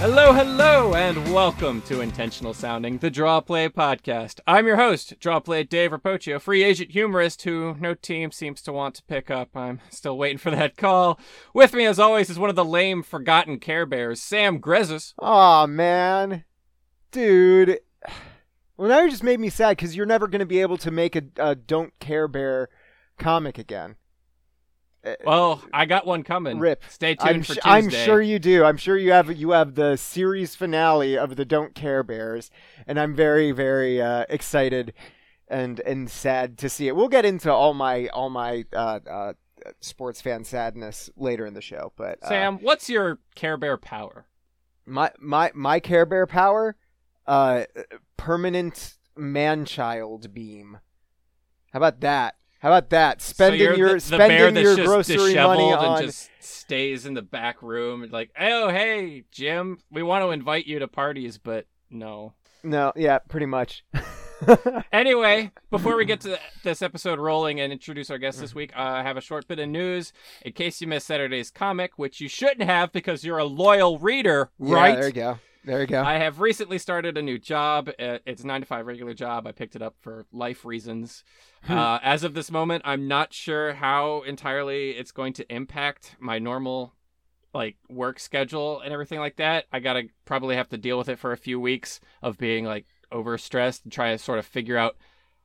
Hello, hello, and welcome to Intentional Sounding, the Draw Play podcast. I'm your host, Draw Play Dave Rapocchio, free agent humorist who no team seems to want to pick up. I'm still waiting for that call. With me, as always, is one of the lame, forgotten Care Bears, Sam Grezzus. Aw, man. Dude. Well, now you just made me sad because you're never going to be able to make a, a Don't Care Bear comic again. Well, I got one coming. Rip. Stay tuned I'm, for Tuesday. I'm sure you do. I'm sure you have you have the series finale of the Don't Care Bears, and I'm very very uh, excited and and sad to see it. We'll get into all my all my uh, uh, sports fan sadness later in the show, but uh, Sam, what's your Care Bear power? my my my Care Bear power, uh, permanent man child beam. How about that? How about that? Spending so your the, spending your grocery money on. and just stays in the back room, like, oh hey Jim, we want to invite you to parties, but no. No, yeah, pretty much. Anyway, before we get to this episode rolling and introduce our guest this week, uh, I have a short bit of news. In case you missed Saturday's comic, which you shouldn't have because you're a loyal reader, Yeah, right? there you go. There you go. I have recently started a new job. Uh, It's a nine to five regular job. I picked it up for life reasons. Hmm. uh, as of this moment, I'm not sure how entirely it's going to impact my normal like work schedule and everything like that. I gotta probably have to deal with it for a few weeks of being like overstressed and try to sort of figure out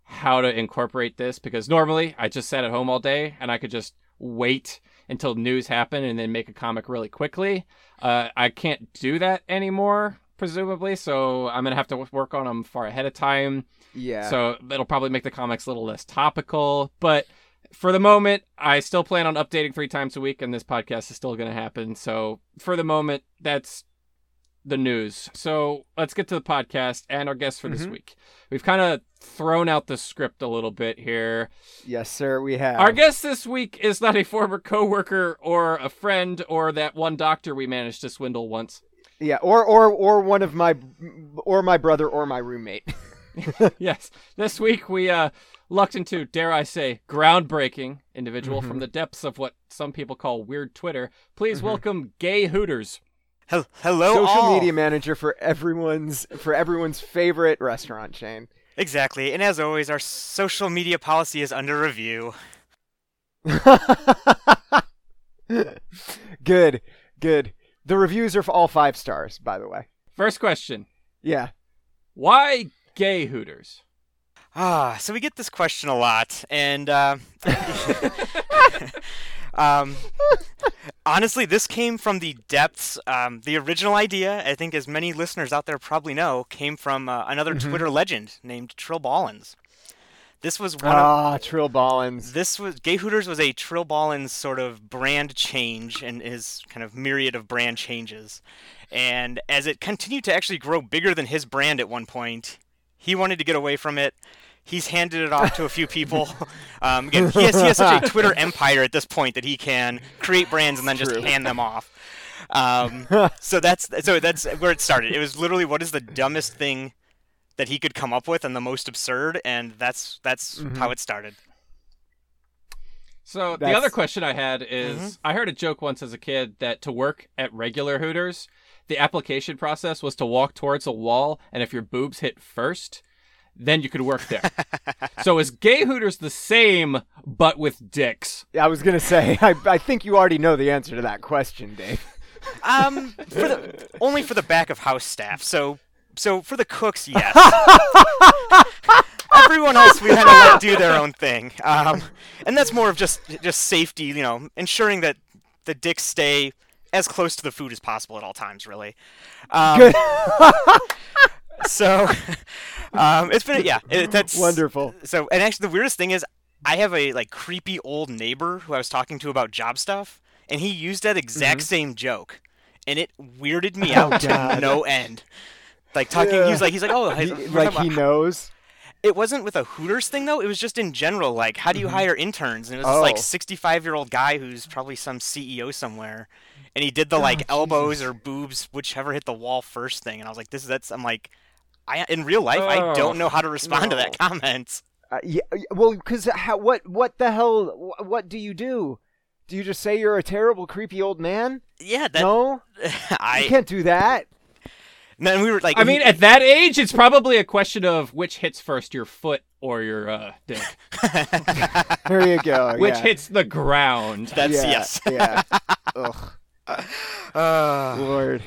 how to incorporate this because normally I just sat at home all day and I could just wait until news happened and then make a comic really quickly. Uh, I can't do that anymore, presumably, so I'm gonna have to work on them far ahead of time. yeah. So that'll probably make the comics a little less topical. But for the moment, I still plan on updating three times a week, and this podcast is still going to happen. So for the moment, that's the news. So let's get to the podcast and our guest for this Mhm. week. We've kind of thrown out the script a little bit here. yes, sir. We have. Our guest this week is not a former coworker or a friend or that one doctor we managed to swindle once. Yeah, or or or one of my, or my brother or my roommate. yes. This week we uh lucked into, dare I say, groundbreaking individual Mm-hmm. from the depths of what some people call weird Twitter. Please welcome Gay Hooters. Hel- Hello, Social all. media manager for everyone's for everyone's favorite restaurant chain. Exactly, and as always, our social media policy is under review. good, good. The reviews are for all five stars, by the way. First question. Yeah. Why gay Hooters? Ah, so we get this question a lot, and uh, um, honestly, this came from the depths. Um, the original idea, I think, as many listeners out there probably know, came from uh, another Twitter legend named Trill Ballins. This was one of Ah, Trill Ballins. this was Gay Hooters was a Trill Ballins sort of brand change and his kind of myriad of brand changes. And as it continued to actually grow bigger than his brand at one point, he wanted to get away from it. He's handed it off to a few people. Um, again, he has, he has such a Twitter empire at this point that he can create brands and then just hand them off. Um, so that's so that's where it started. It was literally what is the dumbest thing that he could come up with and the most absurd, and that's that's how it started. So the other question I had is Mm-hmm. I heard a joke once as a kid that to work at regular Hooters, the application process was to walk towards a wall and if your boobs hit first, then you could work there. so is gay Hooters the same but with dicks? I was gonna say, I, I think you already know the answer to that question, Dave. Um, for the only for the back of house staff. So, so for the cooks, yes. Everyone else, we had to let do their own thing. Um, and that's more of just just safety, you know, ensuring that the dicks stay as close to the food as possible at all times. Really. Um, Good. So, um, it's been yeah, it, that's Wonderful. So, and actually, the weirdest thing is, I have a like creepy old neighbor who I was talking to about job stuff, and he used that exact same joke, and it weirded me out to God. no end. Like talking, he was like, he's like, oh, He- like he about- knows. It wasn't with a Hooters thing though. It was just in general, like, how do you hire interns? And it was this like Oh. 65 year old guy who's probably some CEO somewhere, and he did the like elbows or boobs, whichever hit the wall first thing. And I was like, this is that's. I'm like, I in real life, I Oh, don't know how to respond to that comment. Uh, yeah, well, because what what the hell? wh- What do you do? Do you just say you're a terrible, creepy old man? Yeah, that no, I you can't do that. And then we were like, I mean, at that age, it's probably a question of which hits first, your foot or your uh, dick. There you go. Which yeah. hits the ground. that's yeah, yes. yeah. Ugh, Uh, Lord.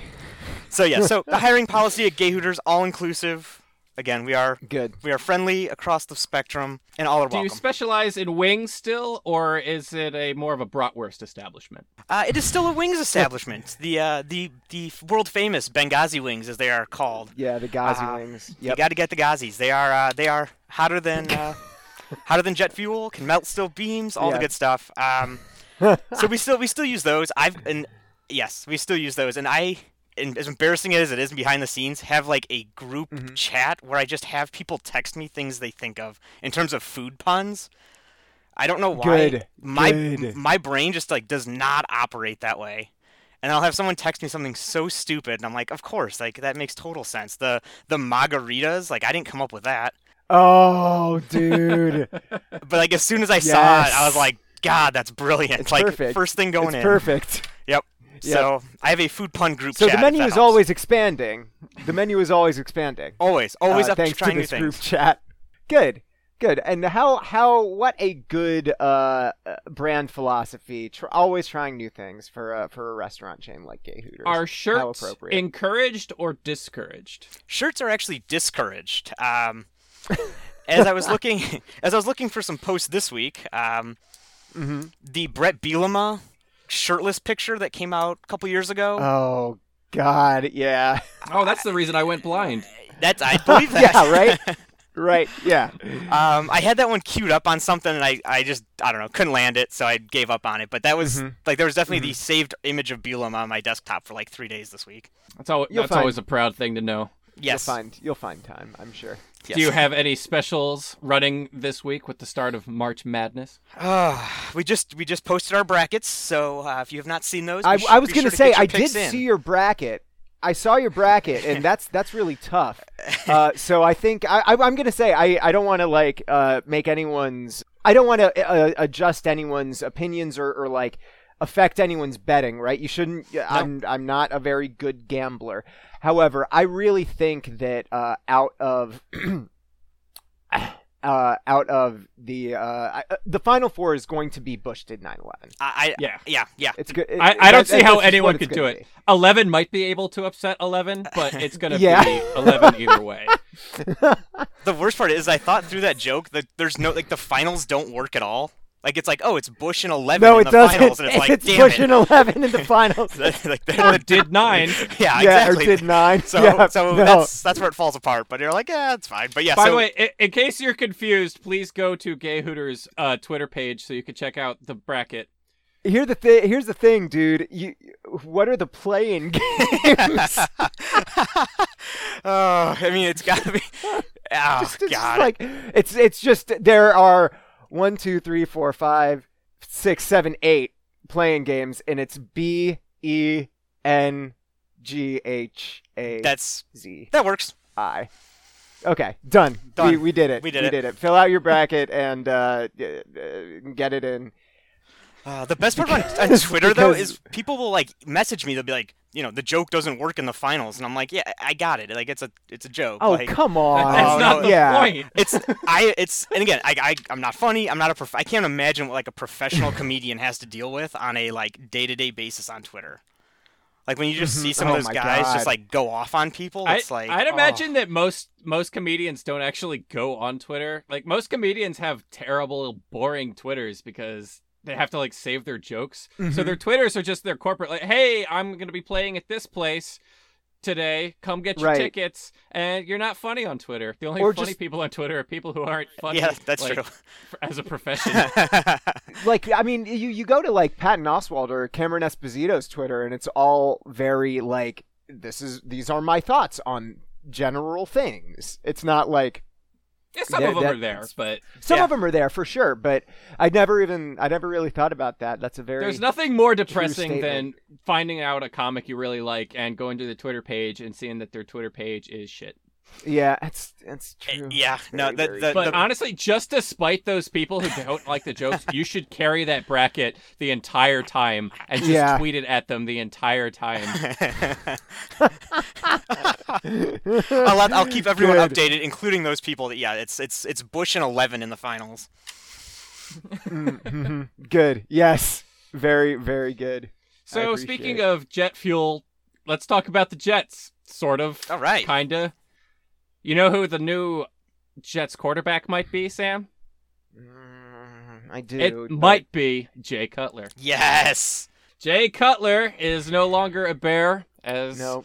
So yeah, so the hiring policy at Gay Hooters all inclusive. Again, we are Good. we are friendly across the spectrum, and all are Do you specialize in wings still, or is it a more of a bratwurst establishment? Uh, it is still a wings establishment. the uh, the the world famous Benghazi wings, as they are called. Yeah, the Ghazi Uh, wings. You got to get the Gazis. They are uh, they are hotter than uh, hotter than jet fuel. Can melt steel beams. All the good stuff. Um, so we still we still use those. I've and yes, we still use those. And I, and as embarrassing as it is behind the scenes, have like a group Mhm. chat where I just have people text me things they think of in terms of food puns. I don't know why. Good, My good. my brain just like does not operate that way. And I'll have someone text me something so stupid, and I'm like, of course, like that makes total sense. The the margaritas, like I didn't come up with that. Oh, dude. But like as soon as I saw it, I was like, God, that's brilliant. It's like perfect. first thing going it's in. perfect. Yep. Yep. So I have a food pun group chat. So chat. the menu is helps. always expanding. The menu is always expanding. always always uh, up to thanks trying to new this things. group chat. Good, good. And how how what a good uh, uh, brand philosophy. Tr- always trying new things for uh, for a restaurant chain like Gay Hooters. Are shirts appropriate. encouraged or discouraged? Shirts are actually discouraged. Um, as I was looking, as I was looking for some posts this week, um, mm-hmm. the Brett Bielema shirtless picture that came out a couple years ago. Oh God, yeah, Oh, that's the reason I went blind. That's I believe that. yeah, right, right, yeah. Um, I had that one queued up on something, and I, I just, I don't know, couldn't land it, so I gave up on it. But that was Mhm. like, there was definitely the saved image of Bielema on my desktop for like three days this week. That's, al- You'll that's always a proud thing to know. Yes. You'll find you'll find time, I'm sure. yes. Do you have any specials running this week with the start of March Madness? Uh, we just, we just posted our brackets, so uh, if you have not seen those, I, be I was gonna sure to say I did in. see your bracket. I saw your bracket, and that's that's really tough. Uh, so I think I, I, I'm gonna say I, I don't want to like uh, make anyone's I don't want to uh, adjust anyone's opinions or, or like affect anyone's betting. Right? You shouldn't. I'm I'm not a very good gambler. However, I really think that uh, out of uh, out of the uh, I- uh, the final four is going to be Bush did 9/11. I, I, Yeah. yeah, yeah. It's good. I, I don't that- see how anyone could do gonna it. Eleven might be able to upset eleven, but it's gonna Yeah. be eleven either way. The worst part is I thought through that joke that there's no, like, the finals don't work at all. Like, it's like, oh, it's Bush and 11 No, in it the doesn't. finals, and it's like, it's damn Bush it. and eleven in the finals. like, Or did nine. yeah, yeah, exactly. or did nine. So, yeah, so no. that's that's where it falls apart. But you're like, yeah, it's fine. But yeah, By so the way, in, in case you're confused, please go to Gay Hooters uh, Twitter page so you can check out the bracket. Here the thi- here's the thing, dude. You, what are the playing games? oh, I mean, it's got to be. Oh Just- it's just God. like it's it's just there are one, two, three, four, five, six, seven, eight playing games, and it's B E N G H A That's Z that works. I. Okay, done. Done. We, we did it. We did we it. did it. Fill out your bracket and uh, uh, get it in. Uh, the best part on, on Twitter though is people will like message me. They'll be like, you know, the joke doesn't work in the finals, and I'm like, yeah, I got it. Like it's a it's a joke. Oh like, come oh, on! That's Oh, not no. the yeah. point. It's I it's and again I, I I'm not funny I'm not a prof- I can't imagine what like a professional comedian has to deal with on a like day to day basis on Twitter. Like when you just mm-hmm. see some Oh of those guys God. just like go off on people, I, it's like I'd oh. imagine that most most comedians don't actually go on Twitter. Like most comedians have terrible, boring Twitters because they have to like save their jokes. So Mhm. their Twitters are just their corporate. Like, hey, I'm gonna be playing at this place today. Come get your Right. tickets. And you're not funny on Twitter. The only Or funny just- people on Twitter are people who aren't funny. Yeah, that's like, true. As a profession. like I mean, you you go to like Patton Oswalt or Cameron Esposito's Twitter, and it's all very like this is these are my thoughts on general things. It's not like yeah, some Yeah, of them that- are there, but some Yeah. of them are there for sure, but I never even I never really thought about that. That's a very There's nothing more depressing than finding out a comic you really like and going to the Twitter page and seeing that their Twitter page is shit. Yeah, it's it's Eh, true. yeah, no, Very, the- very the- true. But honestly, just despite those people who don't like the jokes, you should carry that bracket the entire time and just Yeah. tweet it at them the entire time. I'll, I'll keep everyone Good. updated, including those people. That yeah, it's it's it's Bush and eleven in the finals. Mhm. good. Yes. Very very good. So speaking it. of jet fuel, let's talk about the Jets. Sort of. All right. Kinda. You know who the new Jets quarterback might be, Sam? Mm, I do. It but- might be Jay Cutler. Yes. Jay Cutler is no longer a Bear, as No.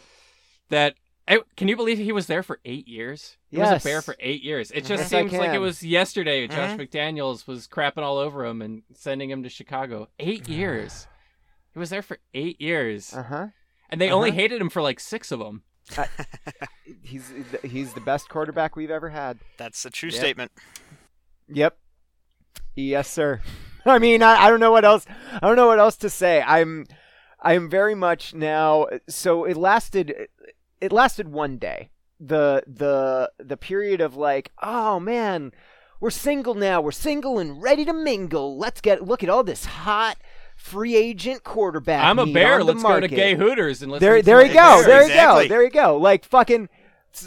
that. I, can you believe he was there for eight years? He was a Bear for eight years. It just Yes, seems like it was yesterday. Josh Mhm. McDaniels was crapping all over him and sending him to Chicago. Eight years. He was there for eight years, Uh huh. and they only uh-huh. hated him for like six of them. He's he's the best quarterback we've ever had. That's a true Yep. statement. Yep. Yes, sir. I mean, I, I don't know what else. I don't know what else to say. I'm, I'm very much now. So it lasted. It lasted one day. The the the period of like, oh man, we're single now. We're single and ready to mingle. Let's get look at all this hot free agent quarterback. I'm a Bear. Let's go to. Gay Hooters and let's There, meet there some you go. Bears. There Exactly. you go. There you go. Like fucking,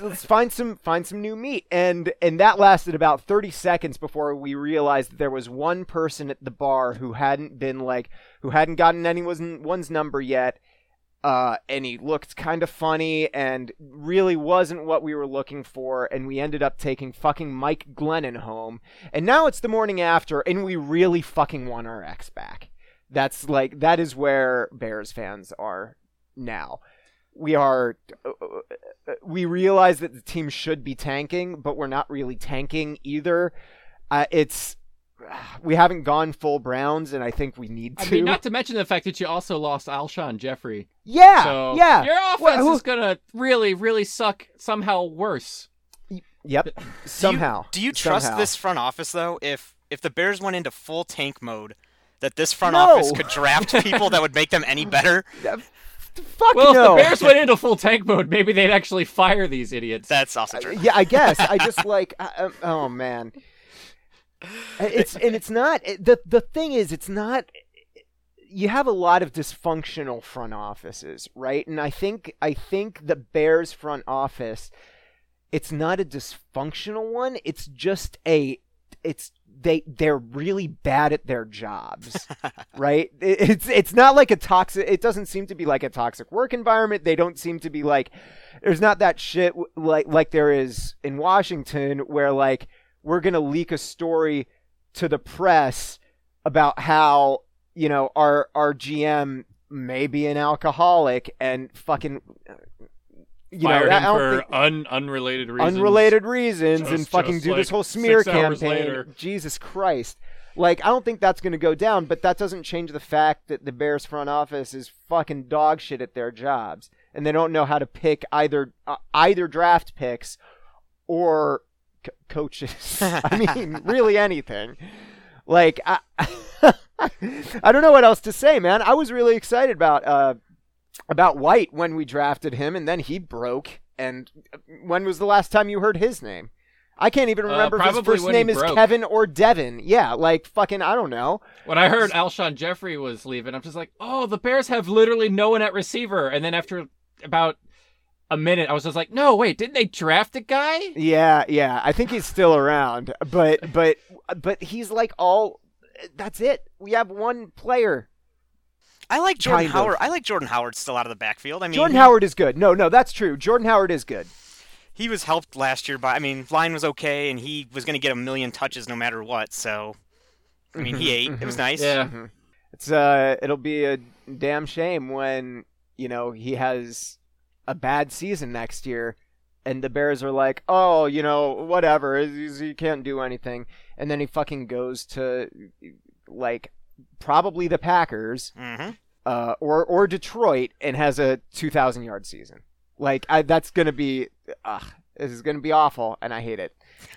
let's find some find some new meat. And and that lasted about thirty seconds before we realized that there was one person at the bar who hadn't been like who hadn't gotten anyone's one's number yet. Uh, and he looked kind of funny and really wasn't what we were looking for. And we ended up taking fucking Mike Glennon home. And now it's the morning after, and we really fucking want our ex back. That's like that is where Bears fans are now. We are uh, uh, we realize that the team should be tanking, but we're not really tanking either. Uh, it's we haven't gone full Browns, and I think we need I to. mean, not to mention the fact that you also lost Alshon Jeffery. yeah, So yeah. your offense Well, who- is gonna really, really suck somehow worse. Yep. Somehow. Do you trust Somehow. this front office though? If if the Bears went into full tank mode, that this front No. office could draft people that would make them any better? Fuck Well, no. if the Bears went into full tank mode, maybe they'd actually fire these idiots. That's also true. yeah, I guess. I just like. I, um, oh man. It's and it's not the the thing is it's not. You have a lot of dysfunctional front offices, right? And I think I think the Bears front office, it's not a dysfunctional one. It's just a. It's they they're really bad at their jobs right? It- it's it's not like a toxic it doesn't seem to be like a toxic work environment. They don't seem to be like there's not that shit like like there is in Washington where like we're going to leak a story to the press about how you know our our GM may be an alcoholic and fucking you know him for think- un- unrelated reasons. unrelated reasons and fucking just do this whole smear campaign. Jesus Christ. Like I don't think that's going to go down, but that doesn't change the fact that the Bears front office is fucking dog shit at their jobs and they don't know how to pick either uh, either draft picks or c- coaches. I mean, really anything. Like I I don't know what else to say, man. I was really excited about uh about White when we drafted him, and then he broke. And when was the last time you heard his name? I can't even Uh, remember if his first name is broke. Kevin or Devin. Yeah, like fucking, I don't know. When I heard Alshon Jeffery was leaving, I'm just like, oh, the Bears have literally no one at receiver. And then after about a minute, I was just like, no, wait, didn't they draft a guy? Yeah, yeah. I think he's still around, but but but he's like all. That's it. We have one player. I like Jordan Kind of. Howard. I like Jordan Howard still out of the backfield. I mean, Jordan he, Howard is good. No, no, that's true. Jordan Howard is good. he was helped last year by. I mean, line was okay, and he was going to get a million touches no matter what. So, I mean, he ate. It was nice. Yeah. It's uh, it'll be a damn shame when you know he has a bad season next year, and the Bears are like, oh, you know, whatever, he's- he can't do anything, and then he fucking goes to like probably the Packers, hmm uh, or or Detroit, and has a two thousand yard season. Like I, that's gonna be, ugh, this is gonna be awful, and I hate it.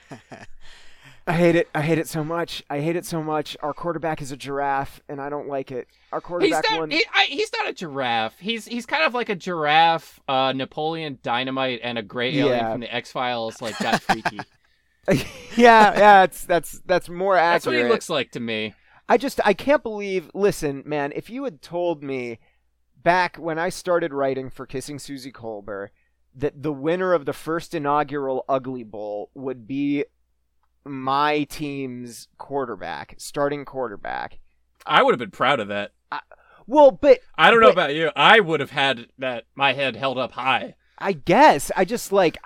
I hate it. I hate it so much. I hate it so much. Our quarterback is a giraffe, and I don't like it. Our He's quarterback not. won. He, I, he's not a giraffe. He's he's kind of like a giraffe, uh, Napoleon Dynamite, and a gray alien Yeah. from the X Files. Like got freaky. yeah, yeah. It's that's that's more accurate. That's what he looks like to me. I just I can't believe. Listen, man, if you had told me back when I started writing for Kissing Suzy Kolber that the winner of the first inaugural Ugly Bowl would be my team's quarterback, starting quarterback. I would have been proud of that. Well, but I don't know about you. I would have had that my head held up high. I guess I just like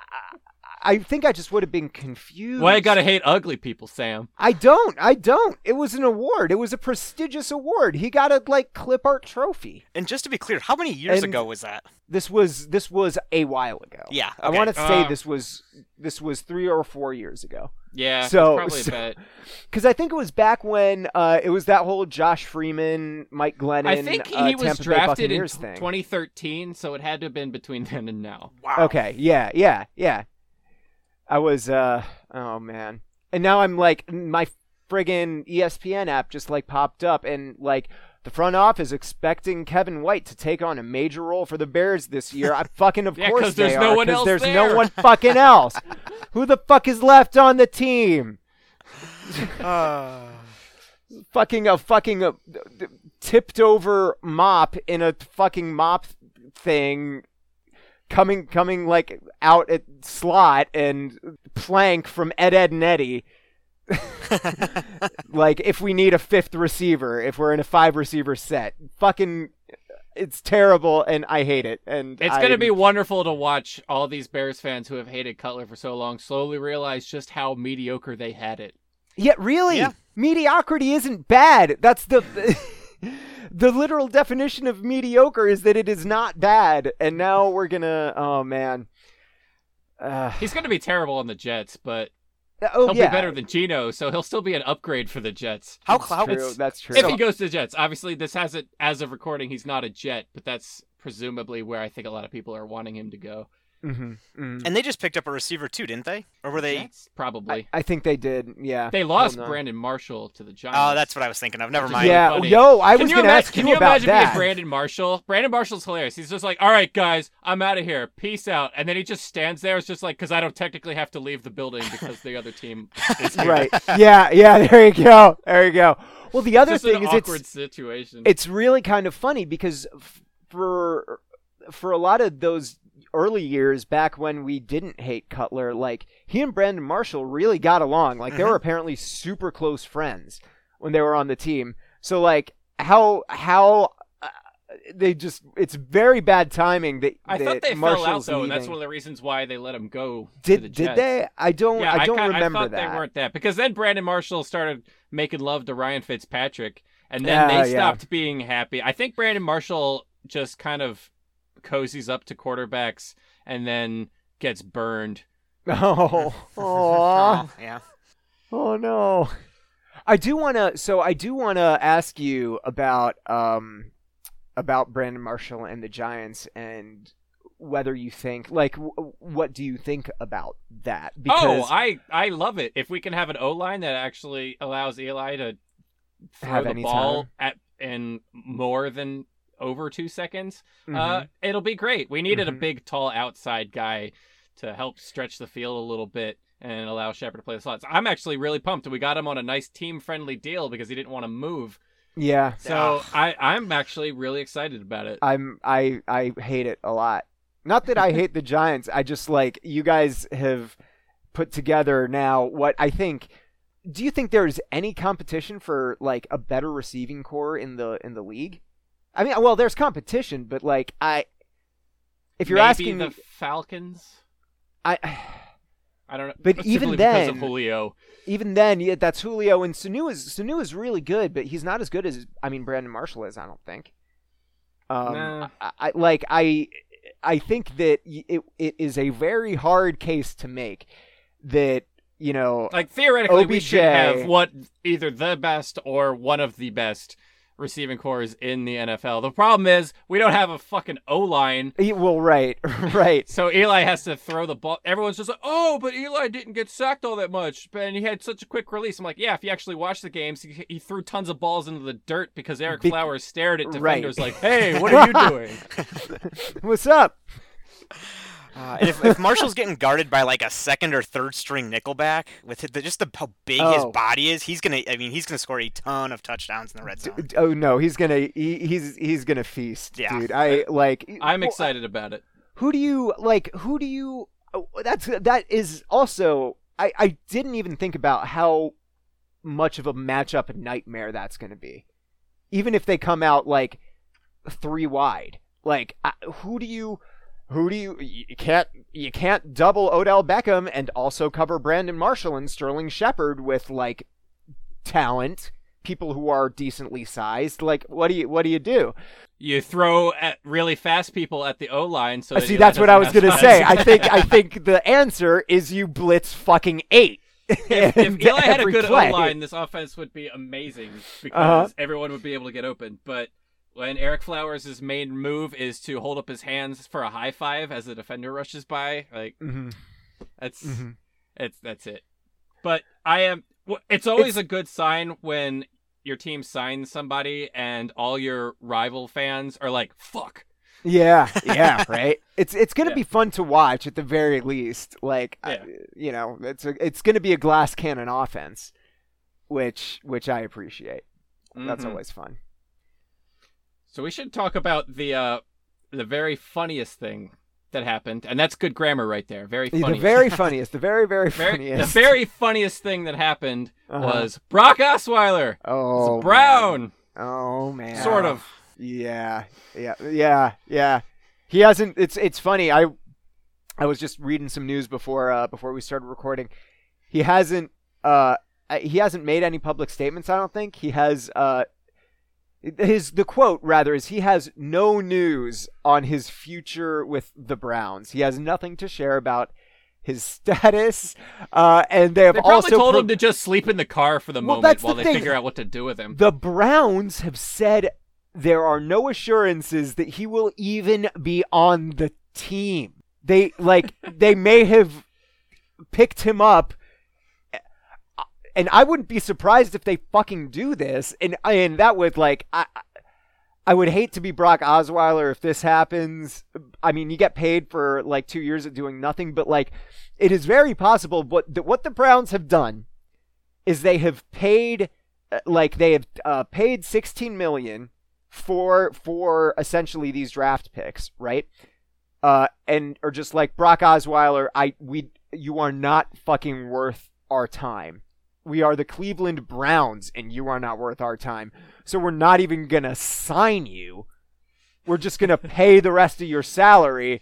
I, I think I just would have been confused. Why I gotta hate ugly people, Sam? I don't. I don't. It was an award. It was a prestigious award. He got a like clip art trophy. And just to be clear, how many years And- ago was that? This was this was a while ago. Yeah, I want to say Uh, this was this was three or four years ago. Yeah, So- probably so- a bet. Because I think it was back when uh, it was that whole Josh Freeman, Mike Glennon, I think he uh, was Tampa drafted in Buccaneers thing. 2013, so it had to have been between then and now. Wow. Okay, yeah, yeah, yeah. I was uh oh man. And now I'm like my friggin' ESPN app just like popped up and like the front office expecting Kevin White to take on a major role for the Bears this year. I fucking of Yeah, course 'cause there's they no are, one 'cause else there's there. no one fucking else. Who the fuck is left on the team? Uh, Fucking a fucking a, tipped over mop in a fucking mop thing coming coming like out at slot and plank from Ed Ed and Eddie. like if we need a fifth receiver, if we're in a five receiver set, fucking, it's terrible and I hate it. And It's going to be wonderful to watch all these Bears fans who have hated Cutler for so long slowly realize just how mediocre they had it. Yeah, really. Yeah. Mediocrity isn't bad. That's the the literal definition of mediocre is that it is not bad. And now we're gonna. Oh man. Uh, He's going to be terrible on the Jets, but oh he'll yeah. be better than Geno, so he'll still be an upgrade for the Jets. how That's true. That's true. If he goes to the Jets, obviously this hasn't, as of recording, he's not a Jet, but that's presumably where I think a lot of people are wanting him to go. Mhm, mhm. And they just picked up a receiver too, didn't they? Or were they? Jets? Probably. I, I think they did. Yeah. they lost Brandon Marshall to the Giants. Oh, that's what I was thinking of. Never mind. Yeah. funny. Yo, I Can was you gonna imagine, ask can you you about imagine that. being Brandon Marshall? Brandon Marshall's hilarious. He's just like, all right, guys, I'm out of here. Peace out. And then he just stands there. It's just like, because I don't technically have to leave the building because the other team is here. right. Yeah. Yeah. There you go. There you go. Well, the other Just thing an is awkward it's situation. it's really kind of funny because f- for for a lot of those early years back when we didn't hate Cutler, like he and Brandon Marshall really got along. Like they were apparently super close friends when they were on the team. So like how how uh, they just it's very bad timing that I that thought they Marshall's fell out though, and that's one of the reasons why they let him go. to the did did they? I don't Yeah, I don't ki- remember I thought that. they weren't that because then Brandon Marshall started making love to Ryan Fitzpatrick, and then Yeah, they yeah. stopped being happy. I think Brandon Marshall just kind of cozies up to quarterbacks and then gets burned. Oh, Oh, yeah. Oh no. I do want to so I do want to ask you about um about Brandon Marshall and the Giants and whether you think like w- what do you think about that Oh, I I love it. If we can have an O line that actually allows Eli to throw Have the any ball time. at in more than over two seconds, Mhm. uh, it'll be great. We needed Mhm. a big, tall outside guy to help stretch the field a little bit and allow Shepard to play the slots. I'm actually really pumped. We got him on a nice team-friendly deal because he didn't want to move. yeah. So I I'm actually really excited about it. I'm I I hate it a lot. Not that I hate the Giants. I just like you guys have put together now what I think do you think there's any competition for like a better receiving core in the in the league? I mean, well, there's competition, but like I if you're Maybe asking the me Falcons. I I don't know. But even then- Julio. even then, yeah, that's Julio and Sanu is Sanu is really good, but he's not as good as I mean Brandon Marshall is. I don't think. Um, Nah. I, I like I I think that it it is a very hard case to make that you know Like theoretically, we should have what either the best or one of the best receiving cores in the NFL. The problem is we don't have a fucking O line. Well, right, right. So Eli has to throw the ball. Everyone's just like, "Oh, but Eli didn't get sacked all that much, and he had such a quick release." I'm like, "Yeah, if you actually watch the games, he, he threw tons of balls into the dirt because Ereck Be- Flowers stared at Right. defenders like, "Hey, what are you doing?" What's up? Uh, and if, if Marshall's getting guarded by like a second or third string nickelback with the, just the, how big his Oh. body is, he's gonna. I mean, he's gonna score a ton of touchdowns in the red zone. Oh no, he's gonna he, he's he's gonna feast, Yeah. dude. I like. I'm well, excited about it. who do you like who do you oh, that's that is also I I didn't even think about how much of a matchup nightmare that's going to be even if they come out like three wide like I, who do you who do you you can't you can't double Odell Beckham and also cover Brandon Marshall and Sterling Shepard with like talent people who are decently sized like what do you what do you do You throw at really fast people at the O line, so Uh, that See, that's what I was gonna say. I think I think the answer is you blitz fucking eight. if, if Eli had a good O line, this offense would be amazing because Uh-huh. everyone would be able to get open. But when Ereck Flowers' main move is to hold up his hands for a high five as the defender rushes by, like Mhm, that's mhm. it's that's it. But I am. It's always It's- a good sign when your team signs somebody and all your rival fans are like, "Fuck." Yeah, yeah, right. It's it's gonna Yeah. be fun to watch at the very least. Like, I- you know, it's a, it's gonna be a glass cannon offense, which which I appreciate. That's Mhm. always fun. So we should talk about the uh the very funniest thing that happened, and that's good grammar right there. Very funny. The very funniest, the very very Very- funniest. the very funniest thing that happened Uh-huh. was Brock Osweiler. oh Brown, man. Oh man. sort of. Yeah, yeah, yeah, yeah. He hasn't. It's it's funny. I I was just reading some news before uh, before we started recording. He hasn't uh, he hasn't made any public statements. I don't think he has. Uh, his the quote rather is he has no news on his future with the Browns. He has nothing to share about his status. Uh, and they have They also told pro- him to just sleep in the car for the Well, moment that's the while they thing. figure out what to do with him. The Browns have said there are no assurances that he will even be on the team. They like they may have picked him up and I wouldn't be surprised if they fucking do this and and that would like I I would hate to be Brock Osweiler if this happens. I mean, you get paid for like 2 years of doing nothing, but like it is very possible the, what the Browns have done is they have paid uh, like they have uh, paid 16 million for for essentially these draft picks, right? Uh, and or just like Brock Osweiler, I we you are not fucking worth our time. We are the Cleveland Browns, and you are not worth our time. So we're not even gonna sign you. We're just gonna pay the rest of your salary,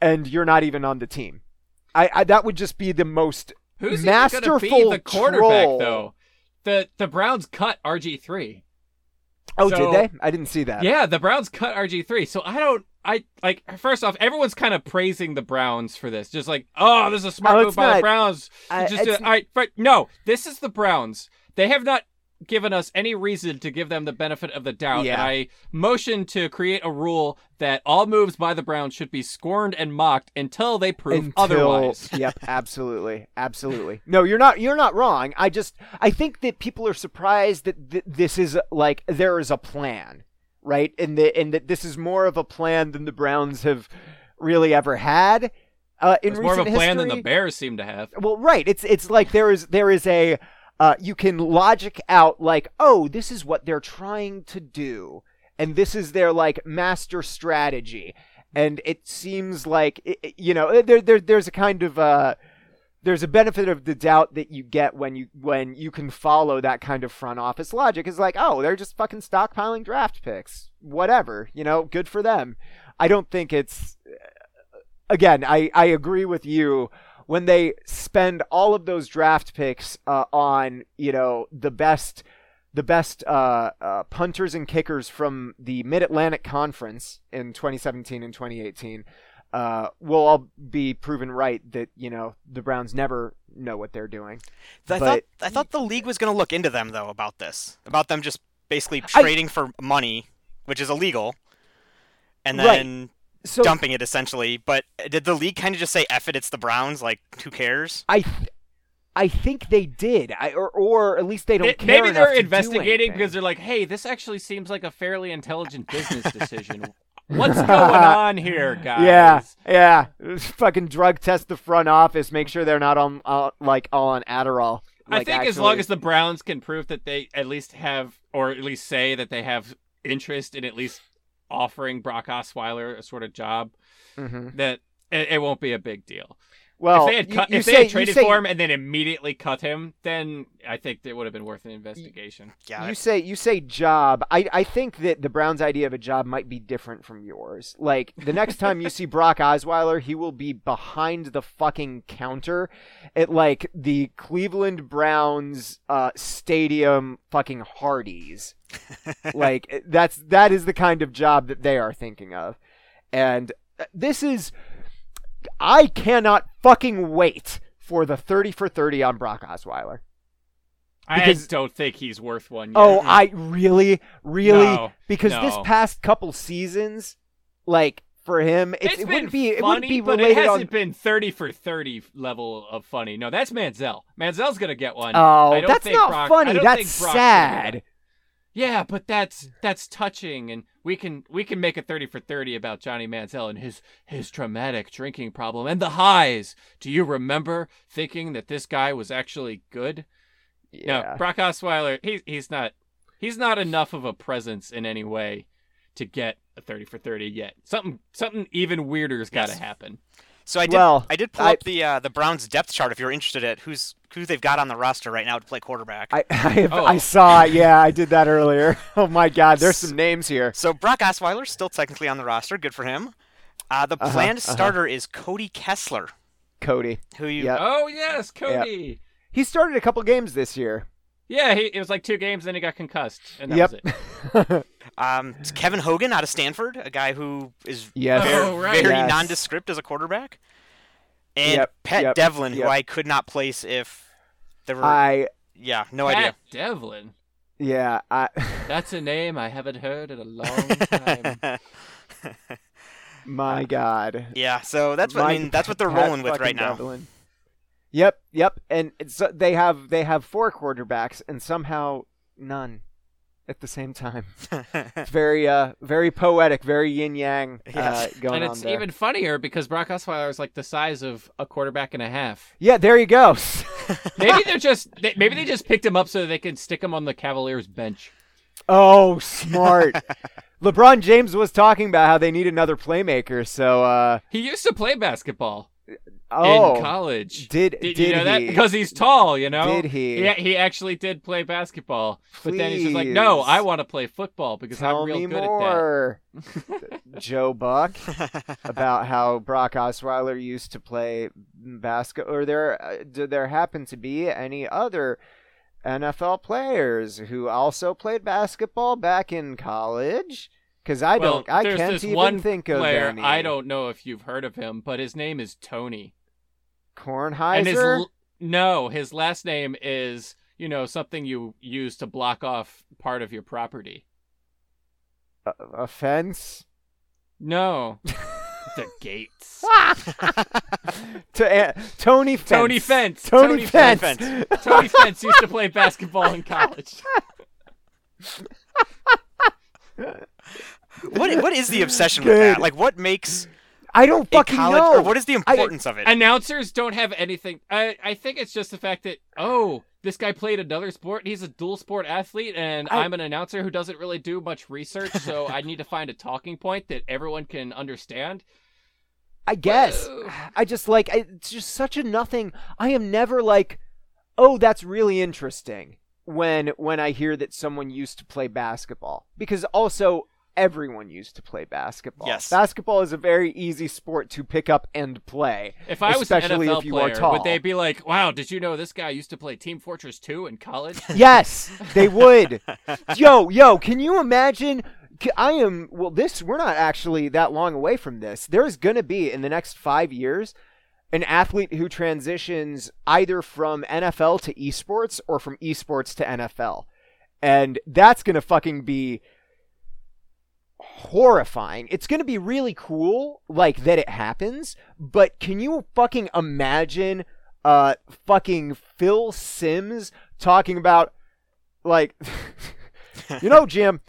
and you're not even on the team. I, I that would just be the most Who's even going to be masterful the quarterback troll. though? The the Browns cut RG three. Oh, So- did they? I didn't see that. Yeah, the Browns cut RG three. So I don't. I like. First off, everyone's kind of praising the Browns for this. Just like, oh, this is a smart Oh, move by the. Browns. I- just do- all right, but no, this is the Browns. They have not given us any reason to give them the benefit of the doubt. Yeah. And I motion to create a rule that all moves by the Browns should be scorned and mocked until they prove Until, otherwise. yep, absolutely, absolutely. No, you're not. You're not wrong. I just, I think that people are surprised that th- this is like there is a plan, right? And that and that this is more of a plan than the Browns have really ever had. Uh, in It's more of a plan than the. Bears seem to have. Well, right. It's it's like there is there is a uh, you can logic out like oh this is what they're trying to do and this is their like master strategy. And it seems like it, you know there, there there's a kind of uh there's a benefit of the doubt that you get when you when you can follow that kind of front office logic. Is like oh they're just fucking stockpiling draft picks. Whatever you know good for them. I don't think it's again i i agree with you when they spend all of those draft picks uh, on you know the best the best uh, uh, punters and kickers from the Mid Atlantic Conference in 2017 and 2018 uh, will all be proven right that you know the Browns never know what they're doing. I But- thought I thought the league was going to look into them though about this, about them just basically I- trading for money, which is illegal, and Right. Then So dumping it essentially. But did the league kind of just say "F it"? It's the Browns. Like, who cares? I, th- I think they did. I or or at least they don't May- care Maybe they're to do investigating because they're like, hey, this actually seems like a fairly intelligent business decision. What's going on here, guys? Yeah, yeah. Fucking drug test the front office. Make sure they're not on uh, like all on Adderall. I Like, think as long as the Browns can prove that they at least have, or at least say that they have interest in at least offering Brock Osweiler a sort of job, Mhm. that it, it won't be a big deal. Well, if they had, cut, you if say- they had traded say- for him and then immediately cut him, then I think it would have been worth an investigation. Yeah, you say you say job. I, I think that the Browns' idea of a job might be different from yours. Like the next time you see Brock Osweiler, he will be behind the fucking counter at like the Cleveland Browns uh, stadium fucking Hardee's. like that's that is the kind of job that they are thinking of, and uh, this is. I cannot fucking wait for the thirty for thirty on Brock Osweiler. Because- I don't think he's worth one. Yet. Oh, I really, really, No, because this past couple seasons, like for him, it's, It's it wouldn't be, funny, it wouldn't be but it related hasn't on. been thirty for thirty level of funny. No, that's Manziel. Manziel's gonna get one. Oh, I don't that's think not Brock- I funny. don't That's think Brock's gonna get sad. Yeah, but that's that's touching, and we can we can make a thirty for thirty about Johnny Manziel and his his traumatic drinking problem and the highs. Do you remember thinking that this guy was actually good? Yeah. No, Brock Osweiler, he's he's not he's not enough of a presence in any way to get a thirty for thirty yet. Something something even weirder's got to Yes. happen. So I did. Well, I did pull I- up the uh, the Browns depth chart if you're interested at who's who they've got on the roster right now to play quarterback. I I, have, Oh. I saw. it. Yeah, I did that earlier. Oh my God, there's some names here. So Brock Osweiler's still technically on the roster. Good for him. Uh, the Uh-huh, planned uh-huh. starter is Cody Kessler, Cody. who you Yep. Oh yes, Cody. He started a couple games this year. Yeah, he, it was like two games, then he got concussed, and that yep. was it. um it's Kevin Hogan out of Stanford, a guy who is Yes. very, Oh, right. very Yes. nondescript as a quarterback. And Yep, Pat yep, Devlin, yep. who I could not place if there were I yeah, no Pat idea. Devlin. yeah I. That's a name I haven't heard in a long time. my God. yeah, so that's what I mean. That's what they're Pat rolling with right fucking now. Devlin. Yep, yep, and it's, uh, they have they have four quarterbacks and somehow none at the same time. It's very uh very poetic, very yin yang uh, Yes. going and on it's there. even funnier because Brock Osweiler is like the size of a quarterback and a half. Yeah, there you go. Maybe they're just they, maybe they just picked him up so they can stick him on the Cavaliers bench. oh, smart. LeBron James was talking about how they need another playmaker, so uh He used to play basketball oh, in college. did Did, did you know that? he? Because he's tall, you know. Did he? Yeah, he actually did play basketball. But then he's just like, no, I want to play football because Tell I'm real me good more, Joe Buck, about how Brock Osweiler used to play basket. Or there, uh, do there happen to be any other NFL players who also played basketball back in college? Because I at that. Well, don't, I can't even one think of player. any. I don't know if you've heard of him, but his name is Tony. Kornheiser. And his no, his last name is you know something you use to block off part of your property. Uh, fence. No, the gates. to uh, Tony Fence. Tony Fence. Tony, Tony Fence. Fence. Tony Fence used to play basketball in college. What what is the obsession Good. with that? Like, what makes I don't fucking college know. or what is the importance of it? Announcers don't have anything. I I think it's just the fact that oh, this guy played another sport. He's a dual sport athlete, and I- I'm an announcer who doesn't really do much research. So I need to find a talking point that everyone can understand. I guess. Whoa. I just like I- it's just such a nothing. I am never like, "Oh, that's really interesting." When when I hear that someone used to play basketball because also everyone used to play basketball. Yes. Basketball is a very easy sport to pick up and play. If I was an NFL if you are player, tall. would they be like, "Wow, did you know this guy used to play Team Fortress 2 in college?" Yes, they would. yo, yo, can you imagine? I am. Well, this we're not actually that long away from this. There's going to be in the next five years an athlete who transitions either from NFL to esports or from esports to NFL. and that's gonna fucking be horrifying. It's gonna be really cool, like that it happens, but can you fucking imagine uh fucking Phil Simms talking about like you know, Jim,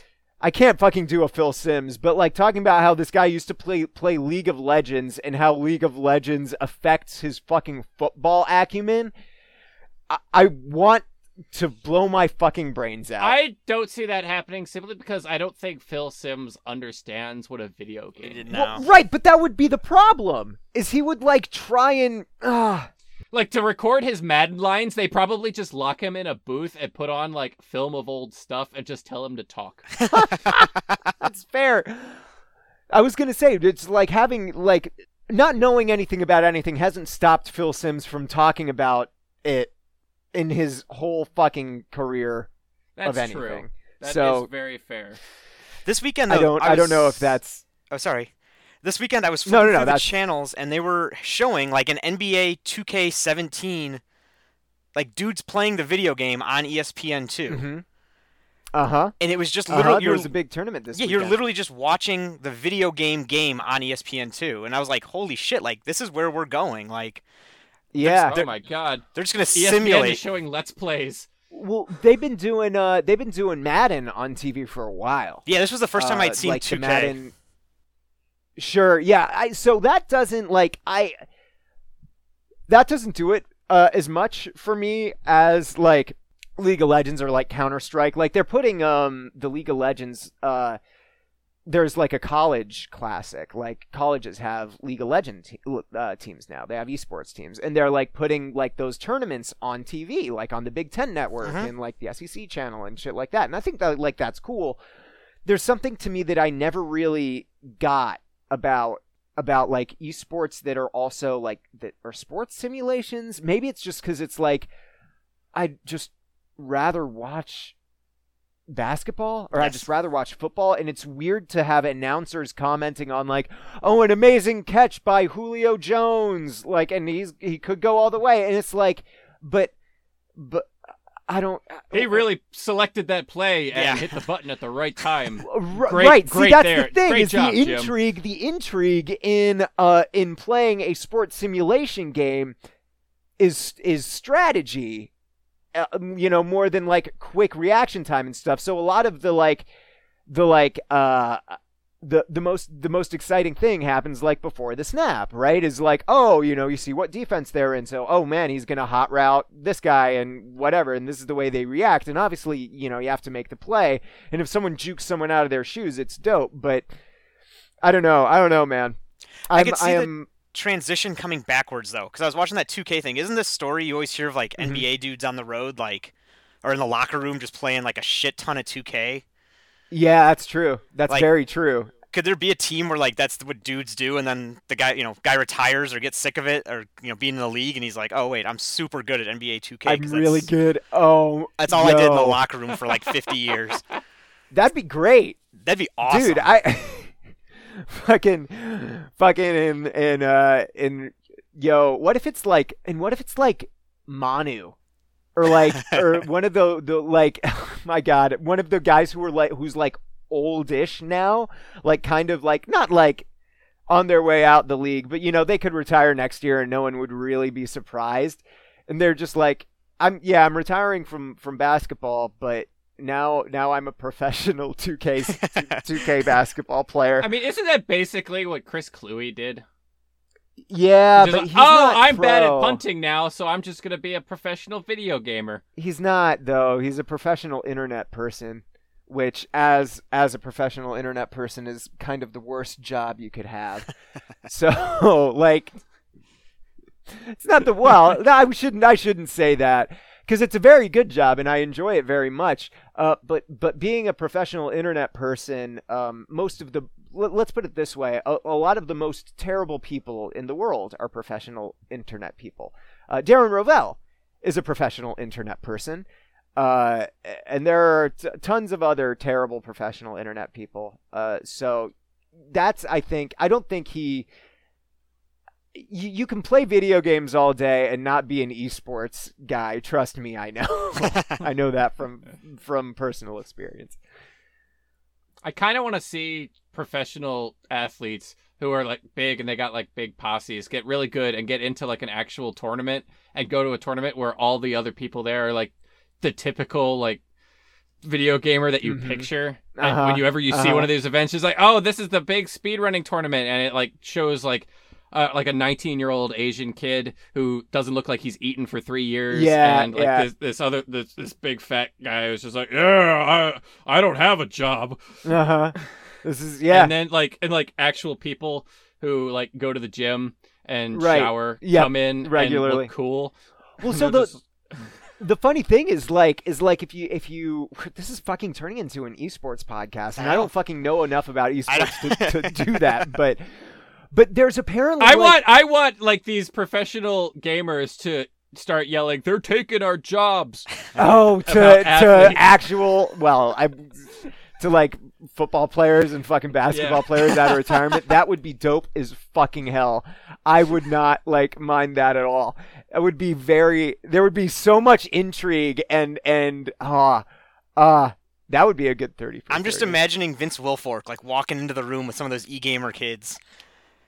I can't fucking do a Phil Simms, but like talking about how this guy used to play play League of Legends and how League of Legends affects his fucking football acumen. I, I want to blow my fucking brains out. I don't see that happening simply because I don't think Phil Simms understands what a video game. is. know. Well, right, but that would be the problem. Is he would like try and uh, Like to record his Madden lines, they probably just lock him in a booth and put on like film of old stuff and just tell him to talk. That's fair. I was gonna say it's like having like not knowing anything about anything hasn't stopped Phil Simms from talking about it in his whole fucking career That's of anything. true. That is so very fair. This weekend, I don't I, don't know if that's Oh, sorry. This weekend I was No, flipping no, no, through the channels and they were showing like an NBA 2K17, like dudes playing the video game on E ESPN two, mm-hmm. uh huh. and it was just Uh-huh. literally There was a big tournament this yeah you're literally just watching the video game game on E ESPN two, and I was like, holy shit, like this is where we're going, like yeah. Oh my god. they're just gonna ESPN is simulate. showing Let's Plays. Well, they've been doing uh they've been doing Madden on TV for a while. Yeah, this was the first time Uh, I'd seen like 2K. Madden. Sure, yeah. I so that doesn't like I. That doesn't do it uh, as much for me as like League of Legends or like Counter Strike. Like they're putting um the League of Legends. Uh, there's like a college classic. Like colleges have League of Legends te- uh, teams now. They have esports teams, and they're like putting like those tournaments on TV, like on the Big Ten Network Mhm. and like the SEC channel and shit like that. And I think that like that's cool. There's something to me that I never really got about about like esports that are also like that are sports simulations. Maybe it's just because it's like I'd just rather watch basketball or I'd just rather watch football and it's weird to have announcers commenting on like oh an amazing catch by Julio Jones like and he's he could go all the way and it's like but but I don't He really selected that play and Yeah. hit the button at the right time. R- Great- right. See, that's there. the thing Great is job, the Jim. intrigue. The intrigue in uh in playing a sports simulation game is is strategy. Uh, you know, more than like quick reaction time and stuff. So a lot of the like the like uh the the most the most exciting thing happens like before the snap, right? Is like, oh, you know, you see what defense they're in, so oh man, he's gonna hot route this guy and whatever, and this is the way they react. And obviously, you know, you have to make the play. And if someone jukes someone out of their shoes, it's dope. But I don't know, I don't know, man. I I'm, could see I am transition coming backwards though because i was watching that 2k thing isn't this story you always hear of like Mhm. nba dudes on the road like or in the locker room just playing like a shit ton of 2k yeah, that's true. That's Like- very true. could there be a team where like that's what dudes do and then the guy you know guy retires or gets sick of it or you know being in the league and he's like oh wait i'm super good at nba 2k I'm really good. Oh, that's all i did in the locker room for like 50 years That'd be great. that'd be awesome Dude, I fucking fucking in in uh in yo, what if it's like and what if it's like Manu? Or like or one of the the like my god, one of the guys who are like who's like oldish now, like kind of like not like on their way out the league, but you know, they could retire next year and no one would really be surprised. And they're just like I'm yeah, I'm retiring from from basketball, but now now I'm a professional 2K 2K basketball player. I mean, isn't that basically what Chris Kluwe did? Yeah, Just but like, he's oh, not I'm bad at punting now, so I'm just gonna be a professional video gamer. He's not though. He's a professional internet person, which as as a professional internet person is kind of the worst job you could have. so, like it's not the well, I shouldn't I shouldn't say that because it's a very good job and I enjoy it very much. Uh, but but being a professional internet person, um, most of the let, let's put it this way: a, a lot of the most terrible people in the world are professional internet people. Uh, Darren Rovell is a professional internet person. Uh, and there are t- tons of other terrible professional internet people. Uh, so that's, I think, I don't think he, you, you can play video games all day and not be an esports guy. Trust me, I know. I know that from from personal experience. I kind of want to see professional athletes who are like big and they got like big posses get really good and get into like an actual tournament and go to a tournament where all the other people there are like the typical like video gamer that you Mhm. picture and Uh-huh, when you ever you see uh-huh. one of these events it's like oh this is the big speedrunning tournament and it like shows like uh, like a 19 year old Asian kid who doesn't look like he's eaten for three years. Yeah, and like yeah. this, this other this, this big fat guy who's just like, yeah, I I don't have a job. Uh huh. This is yeah. And then like and like actual people who like go to the gym and Right. shower, Yep, come in and regularly. look cool. well, so the just- the funny thing is like is like if you if you this is fucking turning into an esports podcast, and I don't fucking know enough about esports to, to do that, but but there's apparently I like, want I want like these professional gamers to start yelling, "They're taking our jobs." Oh, to about to actual well, I to like football players and fucking basketball Yeah. players out of retirement. That would be dope as fucking hell. I would not like mind that at all. It would be very. There would be so much intrigue and and ah ah. that would be a good thirty. For I'm just 30. imagining Vince Wilfork like walking into the room with some of those e-gamer kids,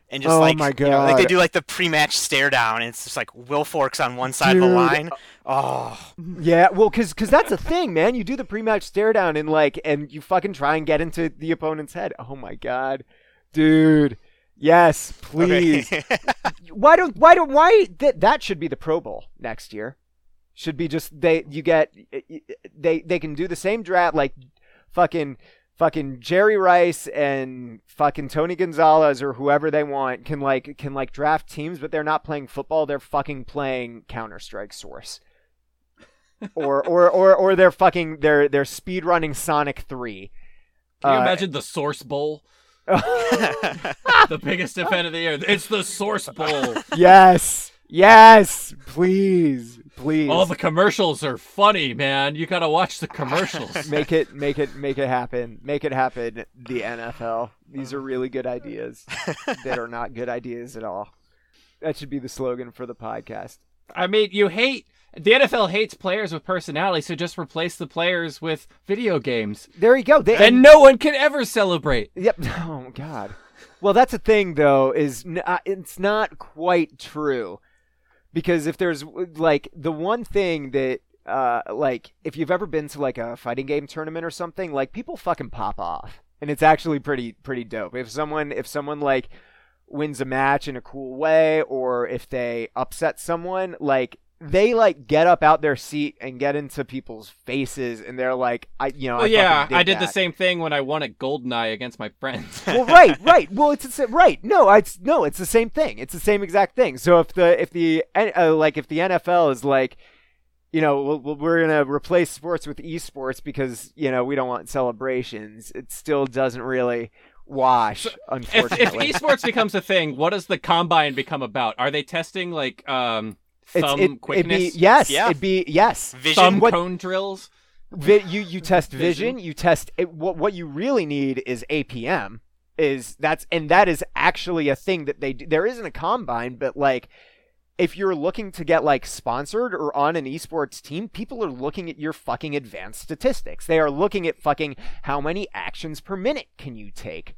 and just Oh like my you know, like they do like the pre-match stare down, and it's just like Wilfork's on one side of the line. Oh, Yeah, well, because because that's a thing, man. You do the pre-match stare down and like, and you fucking try and get into the opponent's head. Oh my god, dude. Yes, please. okay. why don't why don't why that that should be the Pro Bowl next year? Should be just they you get they they can do the same draft like fucking fucking Jerry Rice and fucking Tony Gonzalez or whoever they want can like can like draft teams, but they're not playing football. They're fucking playing Counter Strike Source. or, or or or they're fucking they're they're speed running Sonic Three. Can you Uh, imagine the Source Bowl, the biggest event of the year? It's the Source Bowl. yes, yes, please, please. All the commercials are funny, man. You gotta watch the commercials. make it make it make it happen make it happen the nfl these are really good ideas that are not good ideas at all that should be the slogan for the podcast I mean, you hate the NFL hates players with personality, so just replace the players with video games. there you go they, Then no one can ever celebrate. yep oh god well that's the thing though is n- uh, it's not quite true because if there's like the one thing that uh like if you've ever been to like a fighting game tournament or something like people fucking pop off. And it's actually pretty pretty dope. If someone if someone like wins a match in a cool way or if they upset someone like they like get up out their seat and get into people's faces and they're like i you know Well, I yeah, fucking I did the same thing when I won at Goldeneye against my friends. well, right, right. Well, it's, it's right. No, it's no, it's the same thing. It's the same exact thing. So if the if the uh, like if the NFL is like, you know, we're gonna replace sports with esports because you know we don't want celebrations. It still doesn't really wash, if, if esports becomes a thing, what does the combine become about? Are they testing like um thumb it, it'd quickness, be yes, Yeah. it'd be yes. Vision. thumb what- cone drills? Vi- you you test vision, Vision. you test it, what what you really need is APM is that's and that is actually a thing that they do. there isn't a combine but like if you're looking to get like sponsored or on an esports team people are looking at your fucking advanced statistics they are looking at fucking how many actions per minute can you take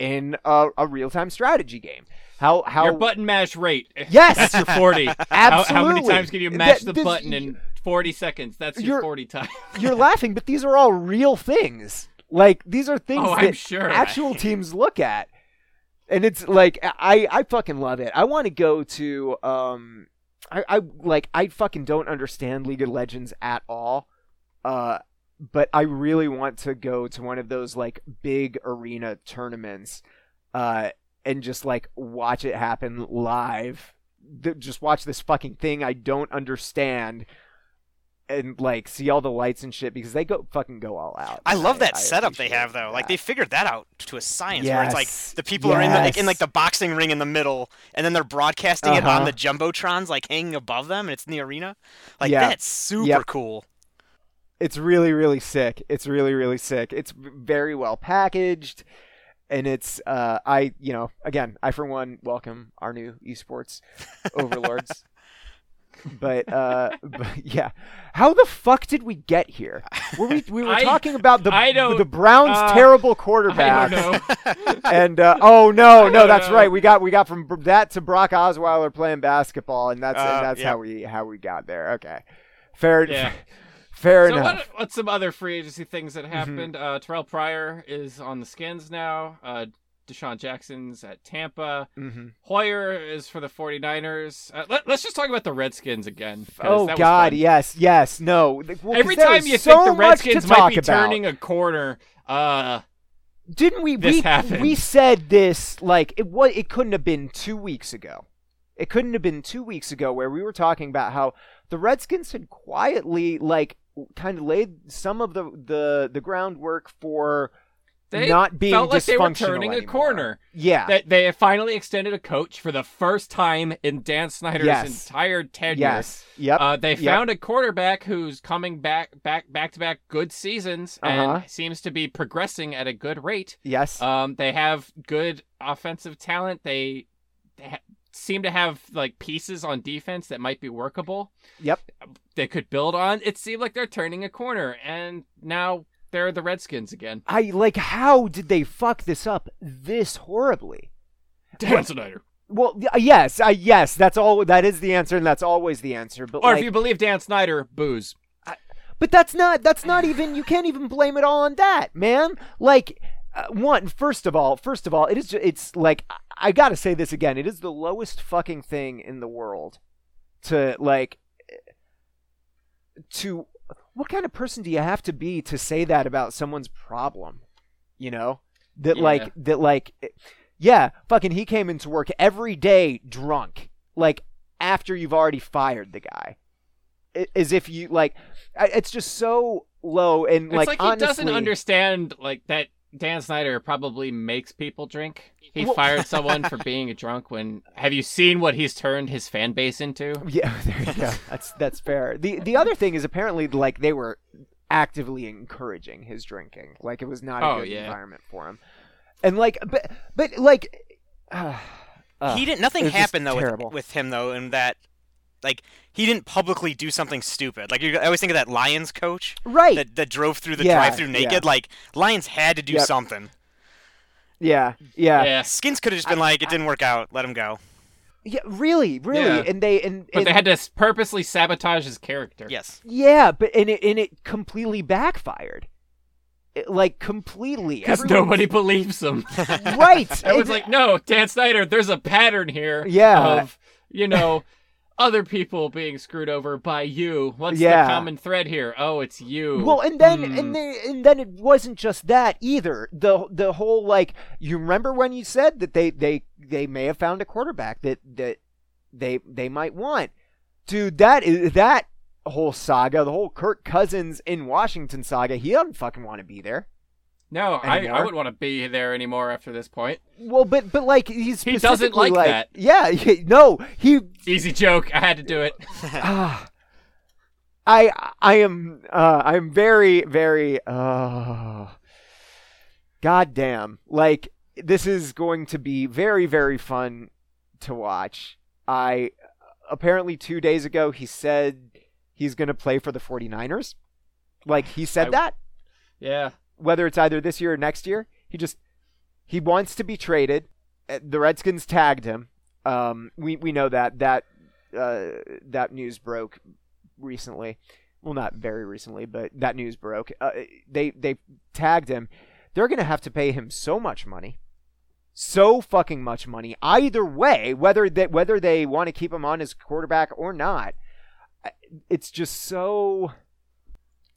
in a, a real-time strategy game how how Your button mash rate. Yes! That's your 40. How, how many times can you mash That- the this- button in 40 seconds? That's your You're- 40 times. you're laughing, but these are all real things. Like these are things Oh, that I'm sure. actual teams look at, and it's like I I fucking love it. I want to go to um I I like I fucking don't understand League of Legends at all, uh, but I really want to go to one of those like big arena tournaments, uh, and just like watch it happen live. Th- Just watch this fucking thing I don't understand and like see all the lights and shit because they go fucking go all out. I love that I setup they have though. Like they figured that out to a science where it's like the people are in the, like in like the boxing ring in the middle and then they're broadcasting it on Uh-huh. the jumbotrons like hanging above them and it's in the arena. Like Yeah. that's super Yep. cool. It's really really sick. It's really really sick. It's very well packaged, and it's uh, I you know again I for one welcome our new esports overlords. but uh, but yeah, how the fuck did we get here? Were we we were I- talking about the the Browns' uh, terrible quarterback, and uh, oh no no that's know. right we got we got from that to Brock Osweiler playing basketball, and that's Uh, and that's yeah. how we how we got there. Okay, fair Yeah. Fair so enough. what, what's some other free agency things Mm-hmm. that happened? Uh, Terrell Pryor is on the Skins now. Uh, DeSean Jackson's at Tampa. hmm Hoyer is for the 49ers. Uh, let, us just talk about the Redskins again. Oh God, yes, yes, no. Well, Every time you so think the Redskins might be about. turning a corner, uh, didn't we? this we happened. we said this like it was. It couldn't have been two weeks ago. It couldn't have been two weeks ago where we were talking about how the Redskins had quietly like kind of laid some of the the the groundwork for they not being felt like they were turning a corner. Yeah. That they have finally extended a coach for the first time in Dan Snyder's Yes. entire tenure. yes. Yep. Uh, they Yep. found a quarterback who's coming back, back, back to back good seasons, Uh-huh. and seems to be progressing at a good rate. yes. Um, they have good offensive talent. They, they ha- seem to have like pieces on defense that might be workable. yep. They could build on. It seemed like they're turning a corner, and now they're the Redskins again. I like. How did they fuck this up this horribly? Dan Snyder. Well, yes, uh, yes, that's all. That is the answer, and that's always the answer. But Or like, if you believe Dan Snyder, booze. but that's not. That's not even. You can't even blame it all on that, man. Like, uh, Uh, one. First of all, first of all, it is. Ju- it's like I, gotta say this again. It is the lowest fucking thing in the world to like to. What kind of person do you have to be to say that about someone's problem? You know that Yeah. like that like. Yeah, fucking he came into work every day drunk. Like after you've already fired the guy. As if you like it's just so low and It's like, like, he doesn't understand like that. Dan Snyder probably makes people drink. He Well- fired someone for being a drunk. When have you seen what he's turned his fan base into? Yeah, there you go. That's that's fair. The the other thing is apparently like they were actively encouraging his drinking. Like it was not a Oh, good yeah. environment for him. And like but but like uh, he didn't. Nothing it was just happened though with, with him though, in that like he didn't publicly do something stupid. Like you, I always think of that Lions coach right. that, that drove through the Yeah, drive-through naked. yeah. Like Lions had to do Yep. something. yeah. Yeah. Yeah, Skins could have just been like, it didn't work out. Let him go. Yeah, really, really. Yeah. And they and, but they had to purposely sabotage his character. Yes. Yeah, but and it and it completely backfired. It, like completely. because Everyone- nobody believes him. right. I was like, no, Dan Snyder. There's a pattern here. Yeah. of you know. Other people being screwed over by you. What's Yeah. the common thread here? Oh, it's you. Well, and then Hmm. and then and then it wasn't just that either. The the whole like you remember when you said that they they they may have found a quarterback that that they they might want. Dude, that is that whole saga, the whole Kirk Cousins in Washington saga, he doesn't fucking want to be there. No, I, I wouldn't want to be there anymore after this point. Well, but but like he's He doesn't specifically, like that. Yeah, he- no, he Easy joke. I had to do it. Ah, I I am uh, I'm very very uh, God damn like this is going to be very very fun to watch. I apparently 2 days ago he said he's going to play for the 49ers. Like he said I- that Yeah. Whether it's either this year or next year. He just he wants to be traded. Uh, The Redskins tagged him. Um, we we know that that uh, that news broke recently. Well, not very recently, but that news broke. Uh, they they tagged him. They're gonna have to pay him so much money, so fucking much money. Either way, whether that whether they want to keep him on as quarterback or not, it's just so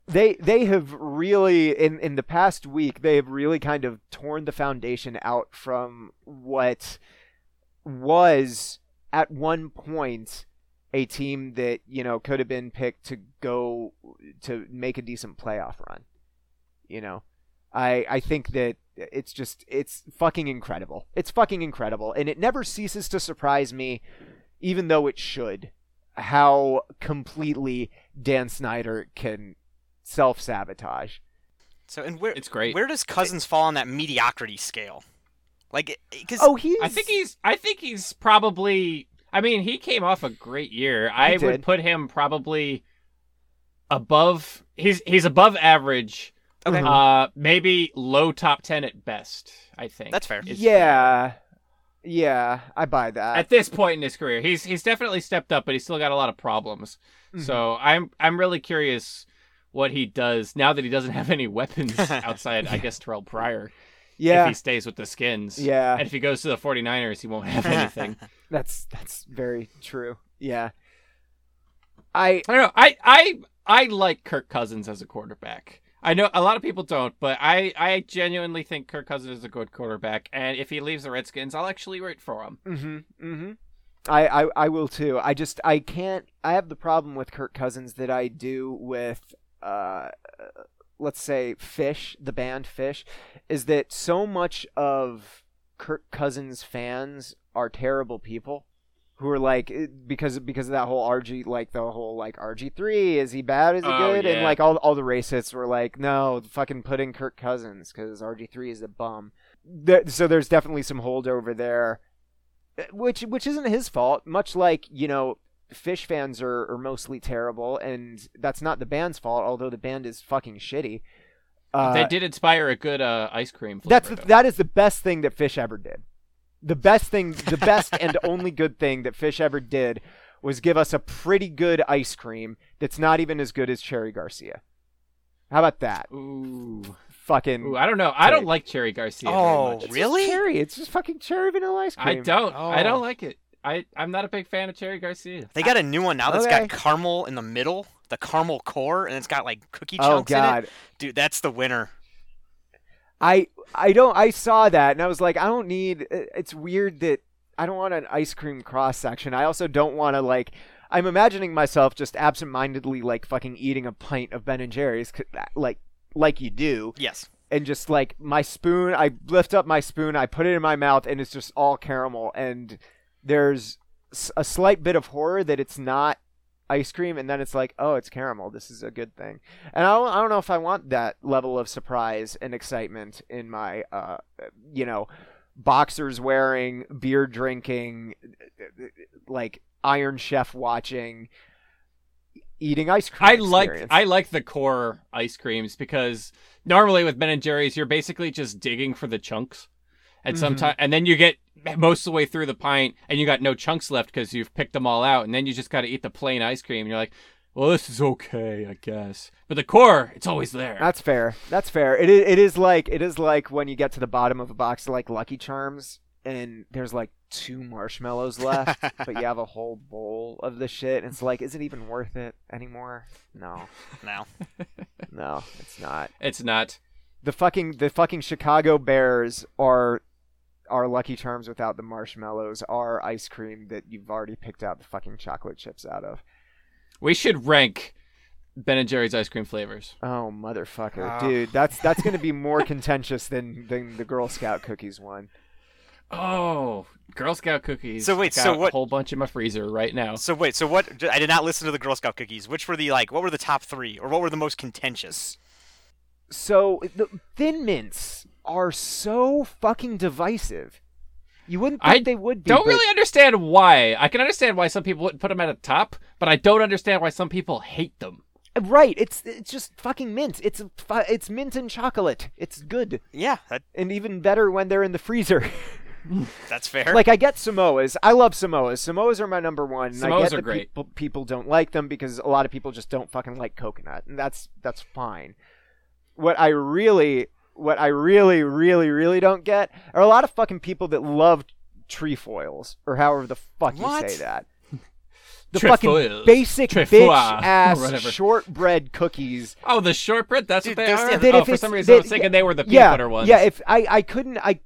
they they have really in in the past week they have really kind of torn the foundation out from what was at one point a team that you know could have been picked to go to make a decent playoff run you know? I i think that it's just it's fucking incredible. It's fucking incredible. And it never ceases to surprise me even though it should how completely Dan Snyder can self sabotage. So and where It's great. where does Cousins fall on that mediocrity scale? Like, because Oh, he's. I think he's. I think he's probably. I mean, he came off a great year. I would put him probably above. He's he's above average. okay. Uh, maybe low top ten at best. I think that's fair. is Yeah. Yeah, I buy that. At this point in his career, he's he's definitely stepped up, but he's still got a lot of problems. Mhm. So I'm I'm really curious what he does now that he doesn't have any weapons outside. I guess Terrell Pryor. yeah. If he stays with the Skins. Yeah. And if he goes to the 49ers, he won't have anything. That's that's very true. Yeah. I I don't know. I I I like Kirk Cousins as a quarterback. I know a lot of people don't, but I I genuinely think Kirk Cousins is a good quarterback, and if he leaves the Redskins, I'll actually root for him. Mm-hmm. Mm-hmm. I, I I will too. I just I can't I have the problem with Kirk Cousins that I do with uh let's say Phish, the band Phish, is that so much of Kirk Cousins fans are terrible people who are like eh, because because of that whole RG like the whole like RG3 is he bad? Is he Oh, good? And like all all the racists were like no fucking put in Kirk Cousins cuz RG3 is a bum. There, so there's definitely some holdover there eh, which which isn't his fault much like you know Phish fans are, are mostly terrible and that's not the band's fault although the band is fucking shitty. Uh, they did inspire a good uh, ice cream flavor. that's the, that is the best thing that Phish ever did. The best thing, the best and only good thing that Phish ever did was give us a pretty good ice cream that's not even as good as Cherry Garcia. How about that? Ooh. Fucking. Ooh, I don't know. I don't like Cherry Garcia. Oh, very much. It's really? cherry. It's just fucking cherry vanilla ice cream. I don't. I Oh. don't like it. I I'm not a big fan of Cherry Garcia. They got a new one now that's Okay. got caramel in the middle, the caramel core, and it's got like cookie Oh chunks in it. god. Dude, that's the winner. I I don't I saw that and I was like I don't need it's weird that I don't want an ice cream cross section. I also don't want to like I'm imagining myself just absentmindedly like fucking eating a pint of Ben and Jerry's 'cause- uh, like like you do Yes. and just like my spoon I lift up my spoon, I put it in my mouth and it's just all caramel and there's a slight bit of horror that it's not ice cream and then it's like oh it's caramel. This is a good thing. And I don't, I don't know if i want that level of surprise and excitement in my uh you know boxers wearing beer drinking like iron chef watching eating ice cream I like. I like the core ice creams because normally with Ben and Jerry's you're basically just digging for the chunks, and Mhm. sometimes and then you get most of the way through the pint and you got no chunks left because you've picked them all out, and then you just got to eat the plain ice cream. And you're like, well, this is okay, I guess. But the core, it's always there. That's fair. That's fair. It is, it is like it is like when you get to the bottom of a box of like Lucky Charms and there's like two marshmallows left, but you have a whole bowl of the shit. And it's like, is it even worth it anymore? No, no no, it's not. it's not. The fucking the fucking Chicago Bears are are Lucky Charms without the marshmallows. Are ice cream that you've already picked out the fucking chocolate chips out of. We should rank Ben and Jerry's ice cream flavors. Oh motherfucker, Ah. dude, that's that's gonna be more contentious than than the Girl Scout cookies one. Oh, Girl Scout cookies. So wait, Got so a what- whole bunch in my freezer right now. So wait, so what? I did not listen to the Girl Scout cookies. Which were the like? What were the top three, or what were the most contentious? So the Thin Mints are so fucking divisive. You wouldn't think I they would be. don't but- really understand why. I can understand why some people wouldn't put them at the top, but I don't understand why some people hate them. Right? It's it's just fucking mint. It's it's mint and chocolate. It's good Yeah, that, and even better when they're in the freezer. that's fair. like I get Samoas. I love Samoas. Samoas are my number one. and I Samoas get are that great. People, people don't like them because a lot of people just don't fucking like coconut, and that's that's fine. What I really, what I really, really, really don't get are a lot of fucking people that love trefoils or however the fuck What? you say that. The Trefoils. fucking basic Trefoil, bitch ass shortbread cookies. Oh, the shortbread. That's Dude, what they are. yeah, that oh, for some reason I was that- thinking they were the peanut yeah, butter ones. Yeah, if I I couldn't I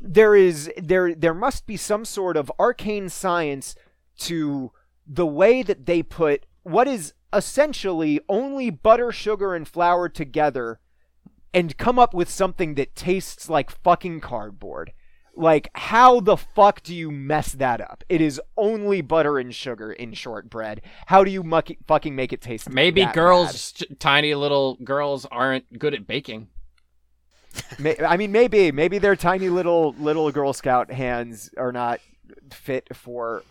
there is there there must be some sort of arcane science to the way that they put what is essentially only butter, sugar and flour together and come up with something that tastes like fucking cardboard. Like how the fuck do you mess that up? It is only butter and sugar in shortbread. How do you muck fucking make it taste Maybe that Maybe girls, ch- tiny little girls, aren't good at baking. I mean, maybe, maybe their tiny little little Girl Scout hands are not fit for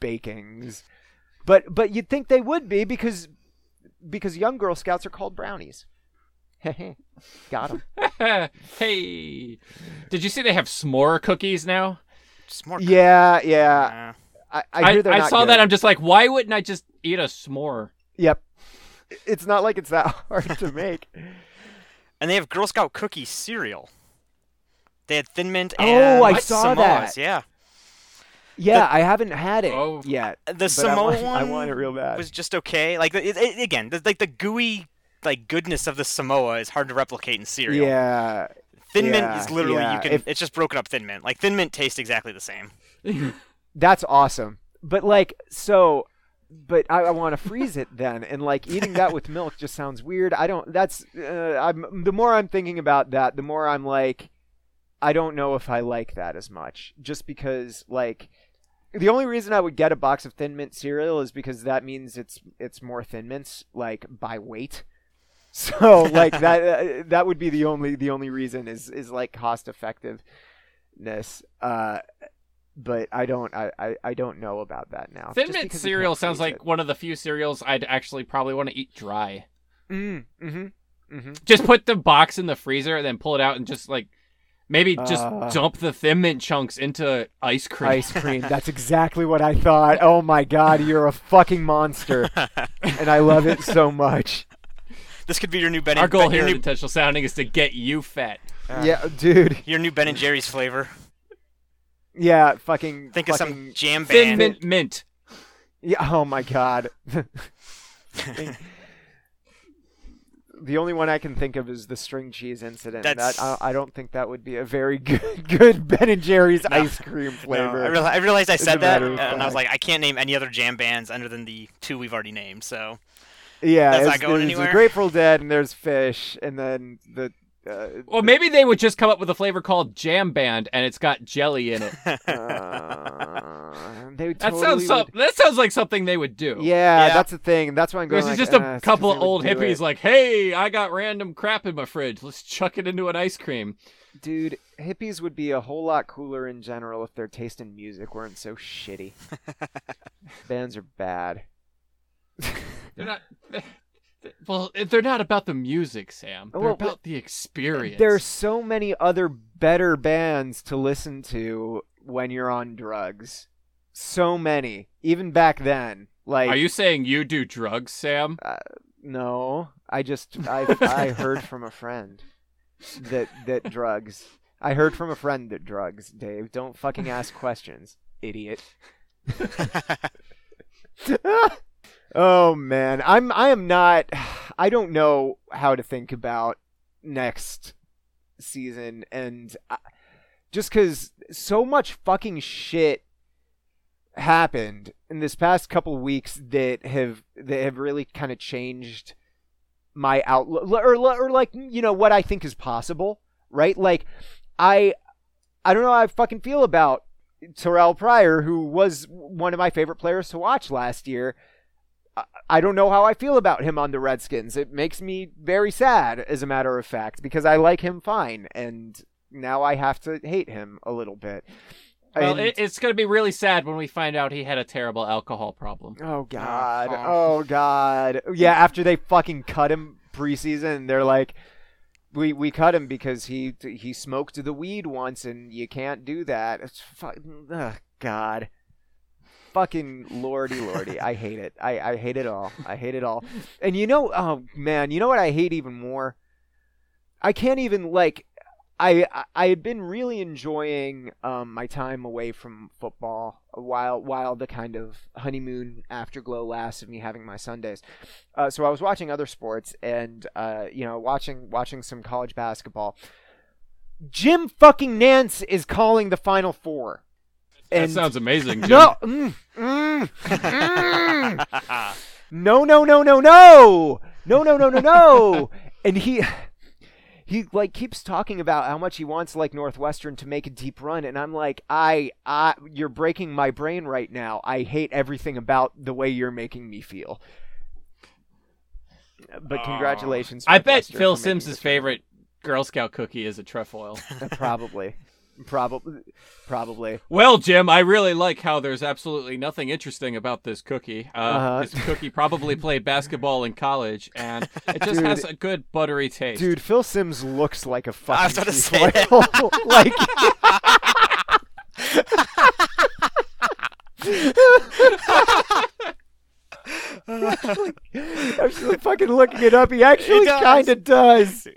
bakings, but but you'd think they would be because because young Girl Scouts are called brownies. Got them. hey, did you see they have s'more cookies now? Just more. Yeah, yeah. I, I hear they're I not saw good. that. I'm just like, why wouldn't I just eat a s'more? Yep. It's not like it's that hard to make. and they have Girl Scout cookie cereal. They had Thin Mint Oh, I saw Samoas. that. Yeah, Yeah, I haven't had it Oh. yet. the but I Samoa want, one I want it real bad. was just okay. Like it, it, again, the, like the gooey like goodness of the Samoa is hard to replicate in cereal. Yeah, Thin Mint is literally yeah. you can. If- it's just broken up Thin Mint. Like Thin Mint tastes exactly the same. that's awesome. But like, so, but I, I want to freeze it then, and like eating that with milk just sounds weird. I don't. That's. Uh, I'm. The more I'm thinking about that, the more I'm like, I don't know if I like that as much. Just because like. The only reason I would get a box of Thin Mint cereal is because that means it's it's more Thin Mints like by weight. So like that uh, that would be the only the only reason is is like cost effectiveness. Uh, but I don't I, I, I don't know about that now. Thin Mint cereal sounds like one of the few cereals I'd actually probably want to eat dry. it. Mm, mm-hmm. Mm-hmm. Just put the box in the freezer and then pull it out and just like maybe just Uh. dump the Thin Mint chunks into ice cream. Ice cream. That's exactly what I thought. Oh my god, you're a fucking monster, and I love it so much. This could be your new Ben. Our and, goal ben, here your at new, Intentional Sounding is to get you fat. Yeah, dude. your new Ben and Jerry's flavor. Yeah, fucking. Think of some fucking, jam Thin band. Mint Mint. Yeah. Oh my god. the only one I can think of is the string cheese incident. That's- That I, I don't think that would be a very good good Ben and Jerry's No. ice cream No, flavor. I, reali- I realized I said that, matter of and I was like, I can't name any other jam bands other than the two we've already named. So yeah, That's it's- not going there's the anywhere? Grateful Dead and there's Phish, and then the. Uh, Well, maybe they would just come up with a flavor called Jam Band, and it's got jelly in it. uh, they That totally sounds so, would- that sounds like something they would do. Yeah, Yeah. that's the thing. That's why I'm going. This is like, just uh, a it's 'cause couple of old hippies it. like, "Hey, I got random crap in my fridge. Let's chuck it into an ice cream." Dude, hippies would be a whole lot cooler in general if their taste in music weren't so shitty. Bands are bad. They're not. Well, eh, they're not about the music, Sam. They're Well, about the experience. There are so many other better bands to listen to when you're on drugs. So many, even back then. Like, Are you saying you do drugs, Sam? Uh, no, I just I I heard from a friend that that drugs. I heard from a friend that drugs. Dave, don't fucking ask questions, idiot. oh man, I'm I am not. I don't know how to think about next season, and I, just because so much fucking shit happened in this past couple weeks that have that have really kind of changed my outlook or, or like you know what I think is possible, right? Like I I don't know how I fucking feel about Terrell Pryor, who was one of my favorite players to watch last year. I- I don't know how I feel about him on the Redskins. It makes me very sad, as a matter of fact, because I like him fine, and now I have to hate him a little bit. Well, And- it's going to be really sad when we find out he had a terrible alcohol problem. Oh, oh god. oh. Oh god. Yeah, after they fucking cut him preseason, they're like we we cut him because he he smoked the weed once and you can't do that. It's fu- ugh, god. Fucking lordy lordy. I hate it. I I hate it all. I hate it all. And you know, oh man, you know what I hate even more? I can't even like I I- had been really enjoying um, my time away from football while while the kind of honeymoon afterglow lasts of me having my Sundays. Uh, so I was watching other sports and uh, you know watching watching some college basketball. Jim fucking Nantz is calling the Final Four. That sounds amazing, Jim. no, mm, mm, mm. no, no, no, no, no, no, no, no, no, no. and he he like keeps talking about how much he wants like Northwestern to make a deep run, and I'm like, I, I, you're breaking my brain right now. I hate everything about the way you're making me feel. But congratulations, I bet Phil Simms' favorite Girl Scout cookie is a trefoil. probably, probably, probably. well, Jim, I really like how there's absolutely nothing interesting about this cookie. Uh, Uh-huh. This cookie probably played basketball in college, and it just Dude. has a good buttery taste. Dude, Phil Simms looks like a fucking I was about to say trefoil. like actually, actually fucking looking it up, he actually does. kind of does.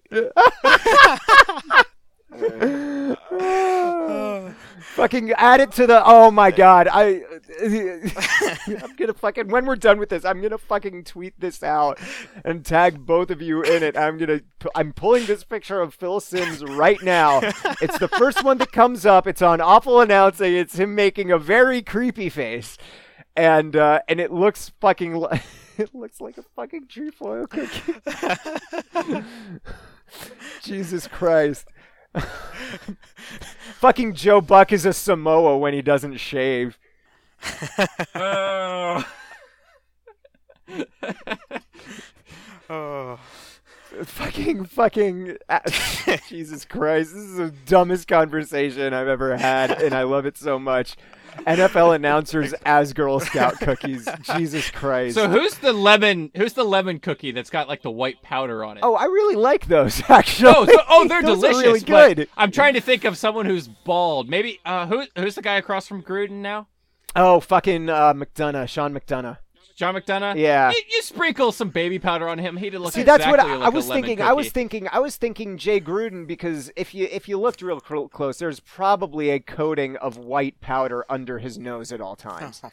fucking add it to the. Oh my god, I. I'm gonna fucking when we're done with this, I'm gonna fucking tweet this out and tag both of you in it. I'm gonna. I'm pulling this picture of Phil Simms right now. It's the first one that comes up. It's on awful announcing. It's him making a very creepy face, and uh, and it looks fucking. Li- it looks like a fucking trefoil cookie. Jesus Christ. fucking Joe Buck is a Samoa when he doesn't shave. Oh. Oh. Fucking, fucking. Jesus Christ. This is the dumbest conversation I've ever had, and I love it so much. NFL announcers as Girl Scout cookies. Jesus Christ. so who's the lemon? Who's the lemon cookie that's got like the white powder on it? oh, I really like those, actually. Oh, so- oh, they're delicious. really good. I'm trying to think of someone who's bald. Maybe uh, who who's the guy across from Gruden now? Oh, fucking uh, McDonough. Sean McDonough. John McDonough. Yeah. You, you sprinkle some baby powder on him. He'd look See, that's what I, like I a was lemon thinking. I was thinking. I was thinking Jay Gruden because if you if you looked real cl- close, there's probably a coating of white powder under his nose at all times.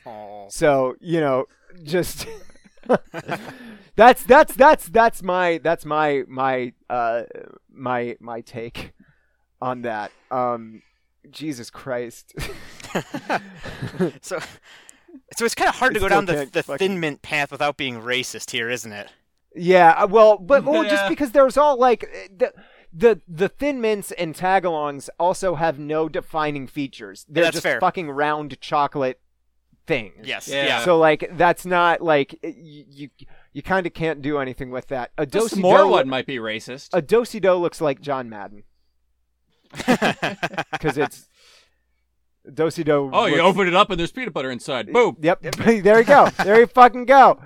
So you know, just that's that's that's that's my that's my my uh my my take on that. Um, Jesus Christ. so, so it's kind of hard I to go down the, the fucking- thin mint path without being racist here, isn't it? Yeah, uh, well, but well, just because there's all like uh, the the the thin mints and tagalongs also have no defining features. They're that's just fair. fucking round chocolate things. Yes. Yeah. Yeah. So like that's not like y- you you kind of can't do anything with that. A The dosi s'more one might be racist. a dosi do looks like John Madden because it's dosi do. oh, you open it up and there's peanut butter inside. Boom. Yep. there you go. There you fucking go.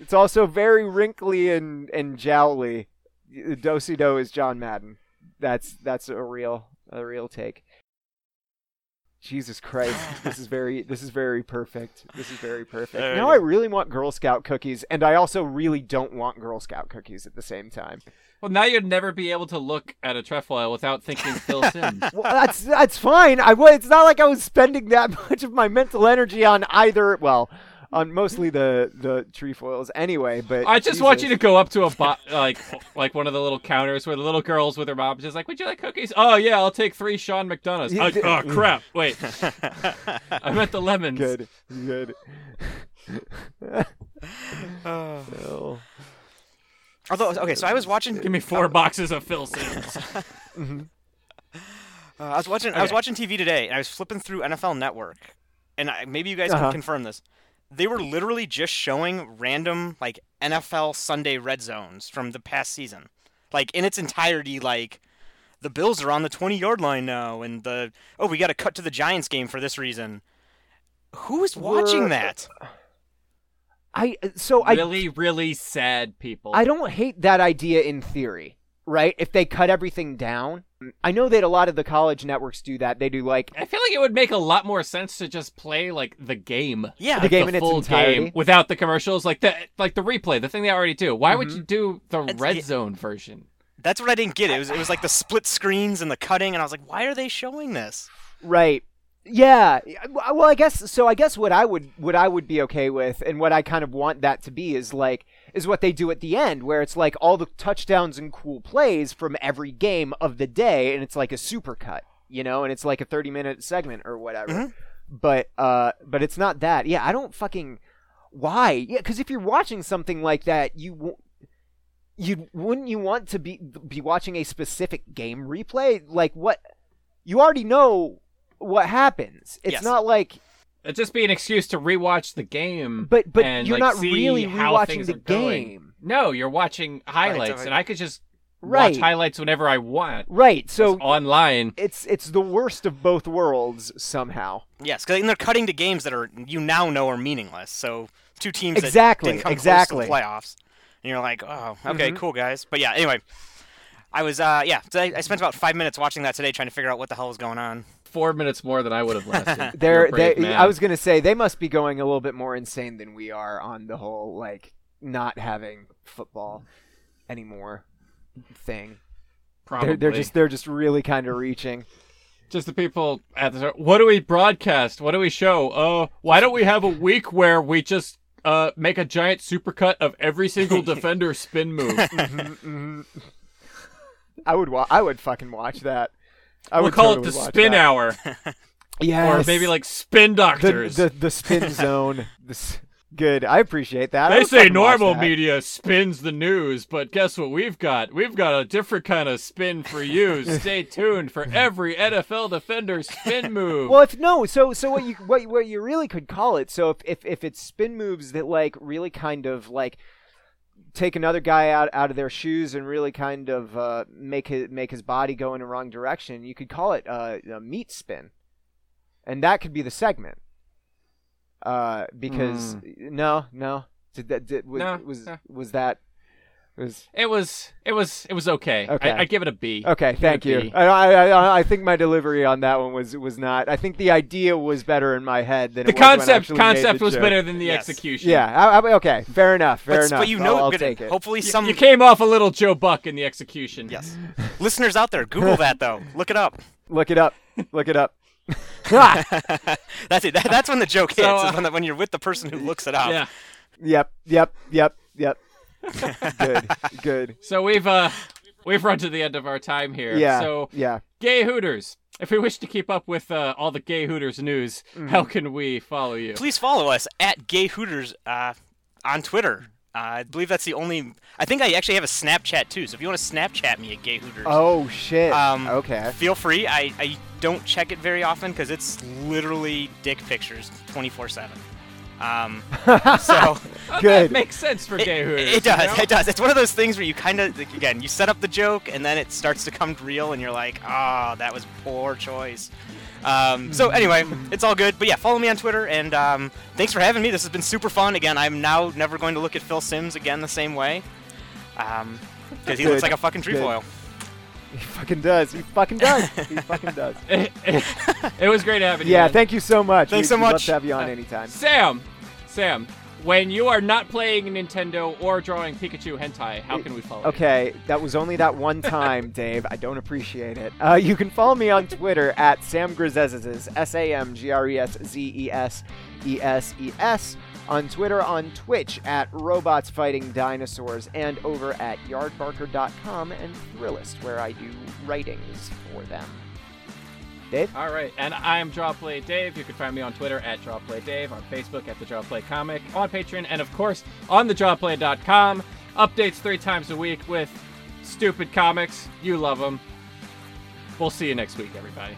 It's also very wrinkly and and jowly. Dosey Do is John Madden. That's that's a real a real take. Jesus Christ, this is very this is very perfect. This is very perfect. There now I really want Girl Scout cookies, and I also really don't want Girl Scout cookies at the same time. Well, now you'd never be able to look at a trefoil without thinking Phil Simms. Well, that's that's fine. I wa- it's not like I was spending that much of my mental energy on either. Well, on mostly the the trefoils anyway. But I just want you to go up to a bo- like like one of the little counters where the little girls with their mom just like, "Would you like cookies?" Oh yeah, I'll take three Sean McDonough's. Yeah, oh, oh, crap! Wait, I meant the lemons. Good, good. Oh. Oh. Although, okay, so I was watching. Give me four boxes of Phil Simms. Mhm. Uh, I was watching. I was watching TV today, and I was flipping through NFL Network, and I, maybe you guys Uh-huh. can confirm this. They were literally just showing random like NFL Sunday red zones from the past season, like in its entirety. Like the Bills are on the 20 yard line now, and the oh we got to cut to the Giants game for this reason. Who is watching We're- that? I so I really, really sad people. I don't hate that idea in theory, right? If they cut everything down, I know that a lot of the college networks do that. They do like I feel like it would make a lot more sense to just play like the game. Yeah, The game the in its full entirety. game without the commercials, like the like the replay, the thing they already do. Why would Mhm. you do the It's- red yeah. zone version? that's what I didn't get. It was it was like the split screens and the cutting, and I was like, why are they showing this? Right. Yeah. Well, I guess so. I guess what I would what I would be okay with, and what I kind of want that to be, is like is what they do at the end, where it's like all the touchdowns and cool plays from every game of the day, and it's like a super cut, you know, and it's like a thirty minute segment or whatever. Mhm. But uh, but it's not that. Yeah, I don't fucking why. Yeah, because if you're watching something like that, you. W- you wouldn't you want to be be watching a specific game replay like what you already know what happens. It's Yes. not like, It'd just be an excuse to rewatch the game. but but and, you're like, not really how rewatching the are going. game. No, you're watching highlights, so- and I could just Right. watch highlights whenever I want. Right. So online. it's it's the worst of both worlds somehow. Yes, 'cause- and they're cutting to games that are you now know are meaningless. So two teams Exactly, that didn't come exactly. close to the playoffs, and you're like, oh, okay, Mhm. cool guys. But yeah, anyway, I was uh yeah, so I, I spent about five minutes watching that today trying to figure out what the hell was going on. Four minutes more than I would have lasted. They're You're they man. I was gonna say they must be going a little bit more insane than we are on the whole like not having football anymore thing. probably They're, they're just they're just really kind of reaching. just the people at the what do we broadcast? What do we show? Uh, why don't we have a week where we just uh make a giant supercut of every single defender spin move? Mhm, mhm. I would wa- I would fucking watch that. I we'll would call totally it the spin that. hour, Yes. or maybe like spin the, doctors. the the spin zone. This, good. I appreciate that. I They say normal media spins the news, but guess what we've got? We've got a different kind of spin for you. Stay tuned for every NFL defender spin move. Well, if no, so so what you what you- what you really could call it. So if if if it's spin moves that like really kind of like take another guy out out of their shoes and really kind of uh, make his make his body go in the wrong direction, you could call it uh, a meat spin, and that could be the segment. Uh, because no, no, did that did, was, No, was no. was that was it was it was it was okay. Okay. I, I give it a B. Okay, Give it thank a you. B. I, I, I, I think my delivery on that one was was not. I think the idea was better in my head than The it was when I concept concept the was joke. better than the Yes. execution. Yeah. I, I, okay. Fair enough. Fair but, enough. but you I'll, know, I'll good- take it. hopefully some you came off a little Joe Buck in the execution. yes, listeners out there, Google that though, look it up. Look it up. Look it up. that's it. That, that's when the joke hits. So, is uh, when, the, when you're with the person who looks it up. Yeah. Yep. Yep. Yep. Yep. good. Good. So we've uh we've run to the end of our time here. Yeah. So yeah. gay Hooters. If we wish to keep up with uh, all the gay Hooters news, Mm-hmm. how can we follow you? Please follow us at Gay Hooters uh, on Twitter. Uh, I believe that's the only. I think I actually have a Snapchat too. So if you want to Snapchat me at Gay Hooters, Oh shit. Um, okay. feel free. I, I don't check it very often because it's literally dick pictures 24 seven. Um, so Oh, That Good. makes sense for it, gay Hooters. it does. you know? It does. It's one of those things where you kind of like, again you set up the joke and then it starts to come real and you're like, ah, that was poor choice. Um, so anyway, it's all good. But yeah, follow me on Twitter and um, thanks for having me. This has been super fun. Again, I'm now never going to look at Phil Simms again the same way. Um, because he looks like a fucking Good. trefoil. He fucking does. He fucking does. He fucking does. it was great having you. Yeah. man. Thank you so much. Thanks We'd- so we'd love much. to have you on Uh, anytime. Sam, Sam, when you are not playing Nintendo or drawing Pikachu hentai, how can we follow? you? Okay, that was only that one time, Dave. I don't appreciate it. Uh, you can follow me on Twitter at Sam Grzezes, S A M G R E S Z E S E S E S. On Twitter, on Twitch at Robots Fighting Dinosaurs, and over at yardbarker.com and Thrillist, where I do writings for them. Dave? All right, and I'm Drawplay Dave. You can find me on Twitter at Drawplay Dave, on Facebook at the Drawplay Comic, on Patreon, and of course on thedrawplay.com. Updates three times a week with stupid comics. You love them. We'll see you next week, everybody.